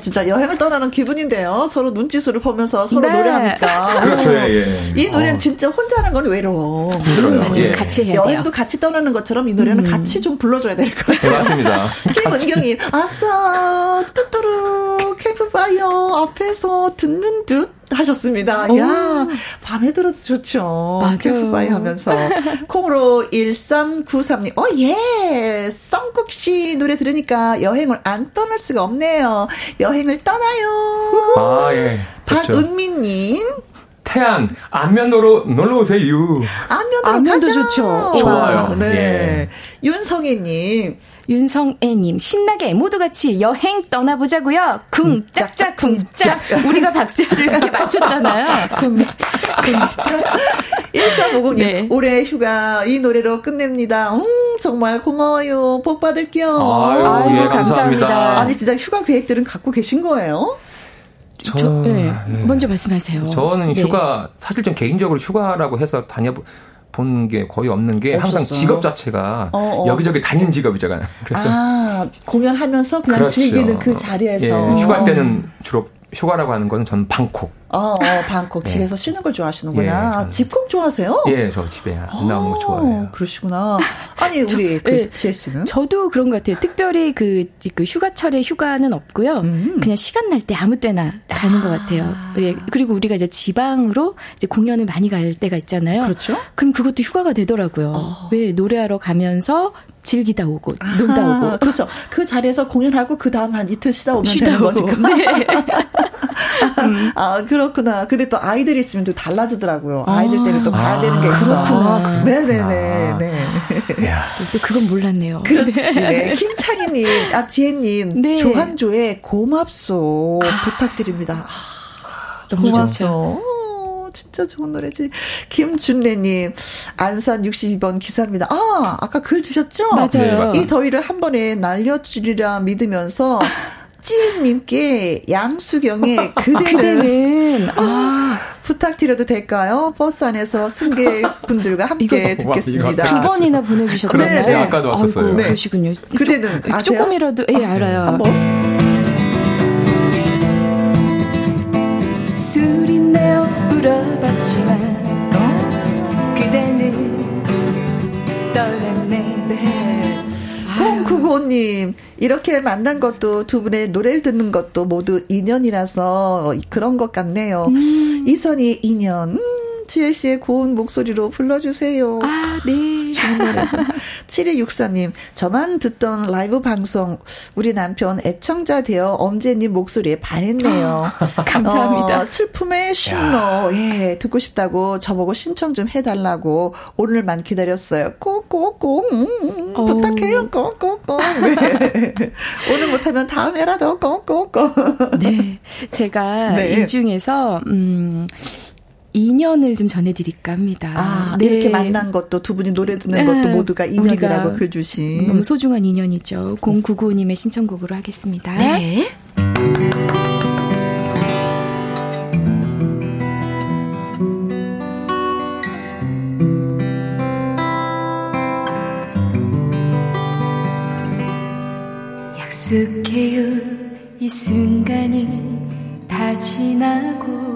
아. 진짜 여행을 떠나는 기분인데요. 서로 눈짓을 보면서 서로 네. 노래하니까. 그렇죠, 예, 예. 이 노래는 어. 진짜 혼자 하는 건 외로워. 힘들어요. 맞아요. 예. 같이 해야 돼요. 여행도 같이 떠나는 것처럼 이 노래는 같이 좀 불러줘야 될것 네, 같아요. 맞습니다. 김은경님, 아싸, 뚜뚜루, 캠프파이어 앞에서 듣는 듯 하셨습니다. 야, 밤에 들어도 좋죠. 맞아요. 캠프파이어 하면서. 콩으로 1393님, 어, 예! 썬국 씨 노래 들으니까 여행을 안 떠날 수가 없네요. 여행을 떠나요. 아, 예. 그렇죠. 박은미님, 태안, 안면도로 놀러 오세요. 안면도로 안면도 가자. 좋죠. 좋아요. 네. 예. 윤성애님, 윤성애님 신나게 모두 같이 여행 떠나보자고요. 쿵 짝짝 쿵짝 우리가 박수를 이렇게 맞췄잖아요. 1350님, 네. 올해 휴가 이 노래로 끝냅니다. 음, 정말 고마워요. 복 받을게요. 아유, 아이고, 예, 감사합니다. 감사합니다. 아니, 진짜 휴가 계획들은 갖고 계신 거예요? 저, 저, 네. 예. 먼저 말씀하세요. 저는 네. 휴가 사실 좀 개인적으로 휴가라고 해서 다녀 본 게 거의 없는 게 항상 없었어요? 직업 자체가 어, 어. 여기저기 다니는 직업이잖아요. 그래서 아, 공연하면서 그냥 그렇죠. 즐기는 그 자리에서. 예, 휴가 때는 주로 휴가라고 하는 건 저는 방콕. 어, 어, 방콕 예. 집에서 쉬는 걸 좋아하시는구나. 예, 아, 저는. 집콕 좋아하세요? 예, 저 집에 안 나오는 거 좋아해요. 어, 그러시구나. 아니, 우리 그 예. 지혜 씨는? 저도 그런 것 같아요. 특별히 그, 그 휴가철에 휴가는 없고요. 음. 그냥 시간 날 때 아무 때나 가는 것 같아요. 예, 그리고 우리가 이제 지방으로 이제 공연을 많이 갈 때가 있잖아요. 그렇죠. 그럼 그것도 휴가가 되더라고요. 왜 노래하러 가면서 즐기다 오고 놀다 아, 오고 그렇죠. 그 자리에서 공연하고 그 다음 한 이틀 쉬다 오면 쉬다 되는 오고. 거니까. 네. 아, 그 렇구나. 근데 또 아이들이 있으면 또 달라지더라고요. 아이들 때문에 또 가야 아, 되는 게 있어. 그렇구나. 네네네. 네. 이야. 또 그건 몰랐네요. 그렇지. 네. 김창희님, 아, 지혜님, 네. 조한조의 고맙소 부탁드립니다. 아, 너무 고맙소. 오, 진짜 좋은 노래지. 김준래님, 안산 62번 기사입니다. 아, 아까 글 주셨죠? 맞아요. 네. 이 더위를 한 번에 날려주리라 믿으면서 찌님께 양수경의 그대는 그대는 아, 부탁드려도 될까요? 버스 안에서 승객분들과 함께 이거- 와, 듣겠습니다. 이거 두 번이나 보내주셨잖아요. 네, 네, 아까도 왔었어요. 아이고, 네. 그러시군요. 그대는 조- 아세요? 조금이라도 예 알아요. 한번. 술이 내어 울어봤지만 그대는 떠났네 네. 0995님, 이렇게 만난 것도 두 분의 노래를 듣는 것도 모두 인연이라서 그런 것 같네요. 이선희 인연. 음, 지혜 씨의 고운 목소리로 불러주세요. 아, 네. 노래죠. 7264님, 저만 듣던 라이브 방송, 우리 남편 애청자 되어 엄재님 목소리에 반했네요. 감사합니다. 어, 슬픔의 신로, 예, 듣고 싶다고 저보고 신청 좀 해달라고 오늘만 기다렸어요. 꼭꼭꼭, 음, 음, 오. 부탁해요. 꼭꼭꼭. 네. 오늘 못하면 다음에라도 꼭꼭꼭. 네. 제가 네. 이 중에서, 음, 인연을 좀 전해드릴까 합니다. 아, 네. 이렇게 만난 것도 두 분이 노래 듣는 네. 것도 모두가 인연이라고 글 주신. 너무 소중한 인연이죠. 0995님의 신청곡으로 하겠습니다. 네. 약속해요 이 순간이 다 지나고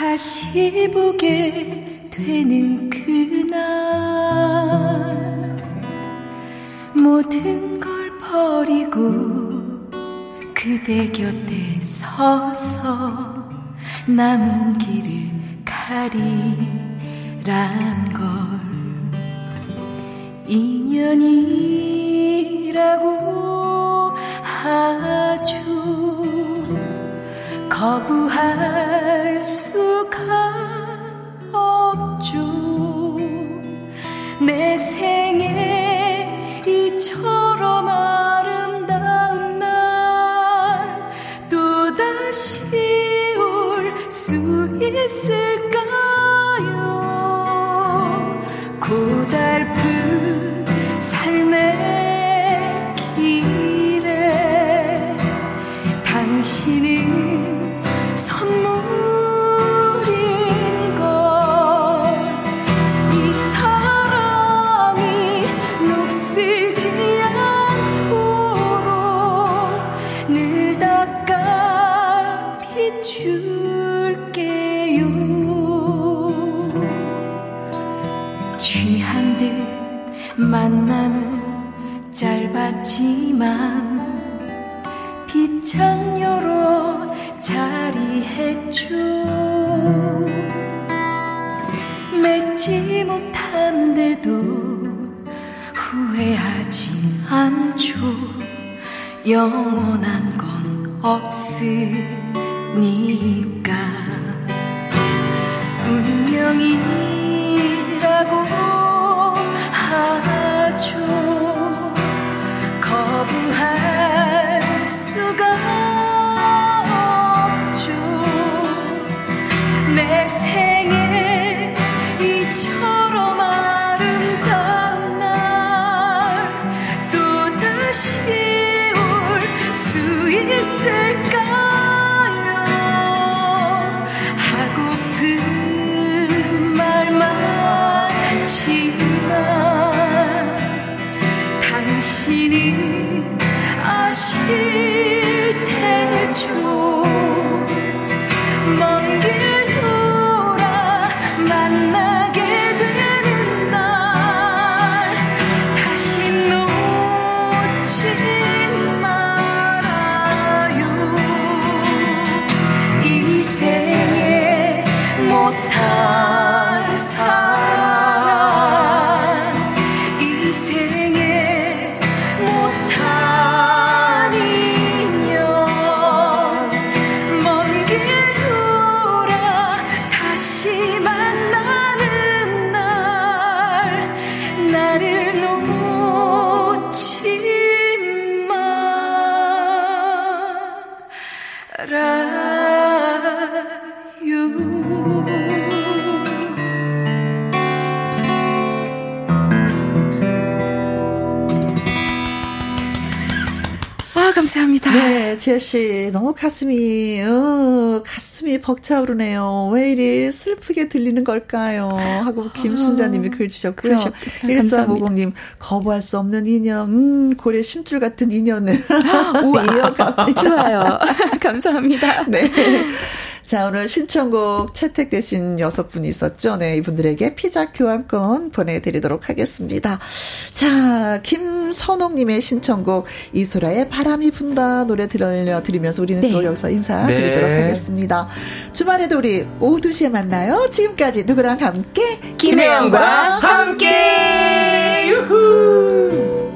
다시 보게 되는 그날. 모든 걸 버리고 그대 곁에 서서 남은 길을 가리란 걸. 인연이라고 하죠 거부할 수가 없죠. 내 생에 이처럼 아름다운 날 또다시 올 수 있을까요? 고달픈 삶의 비출게요. 취한 듯 만남은 짧았지만 비찬여로 자리했죠 맺지 못한데도 후회하진 않죠. 영원한 건 없으 니까. 운명이 네, 지혜 씨, 너무 가슴이, 어, 가슴이 벅차오르네요. 왜 이리 슬프게 들리는 걸까요? 하고 김순자님이 글 주셨고요. 1350님, 거부할 수 없는 인연, 음, 고래 심줄 같은 인연을 우와. 이어갑니다. 좋아요. 감사합니다. 네. 자, 오늘 신청곡 채택되신 여섯 분이 있었죠. 네, 이분들에게 피자 교환권 보내드리도록 하겠습니다. 자, 김선옥님의 신청곡 이소라의 바람이 분다 노래 들려드리면서 우리는 또 여기서 인사드리도록 네. 하겠습니다. 주말에도 우리 오후 2시에 만나요. 지금까지 누구랑 함께? 김혜영과 함께! 유후!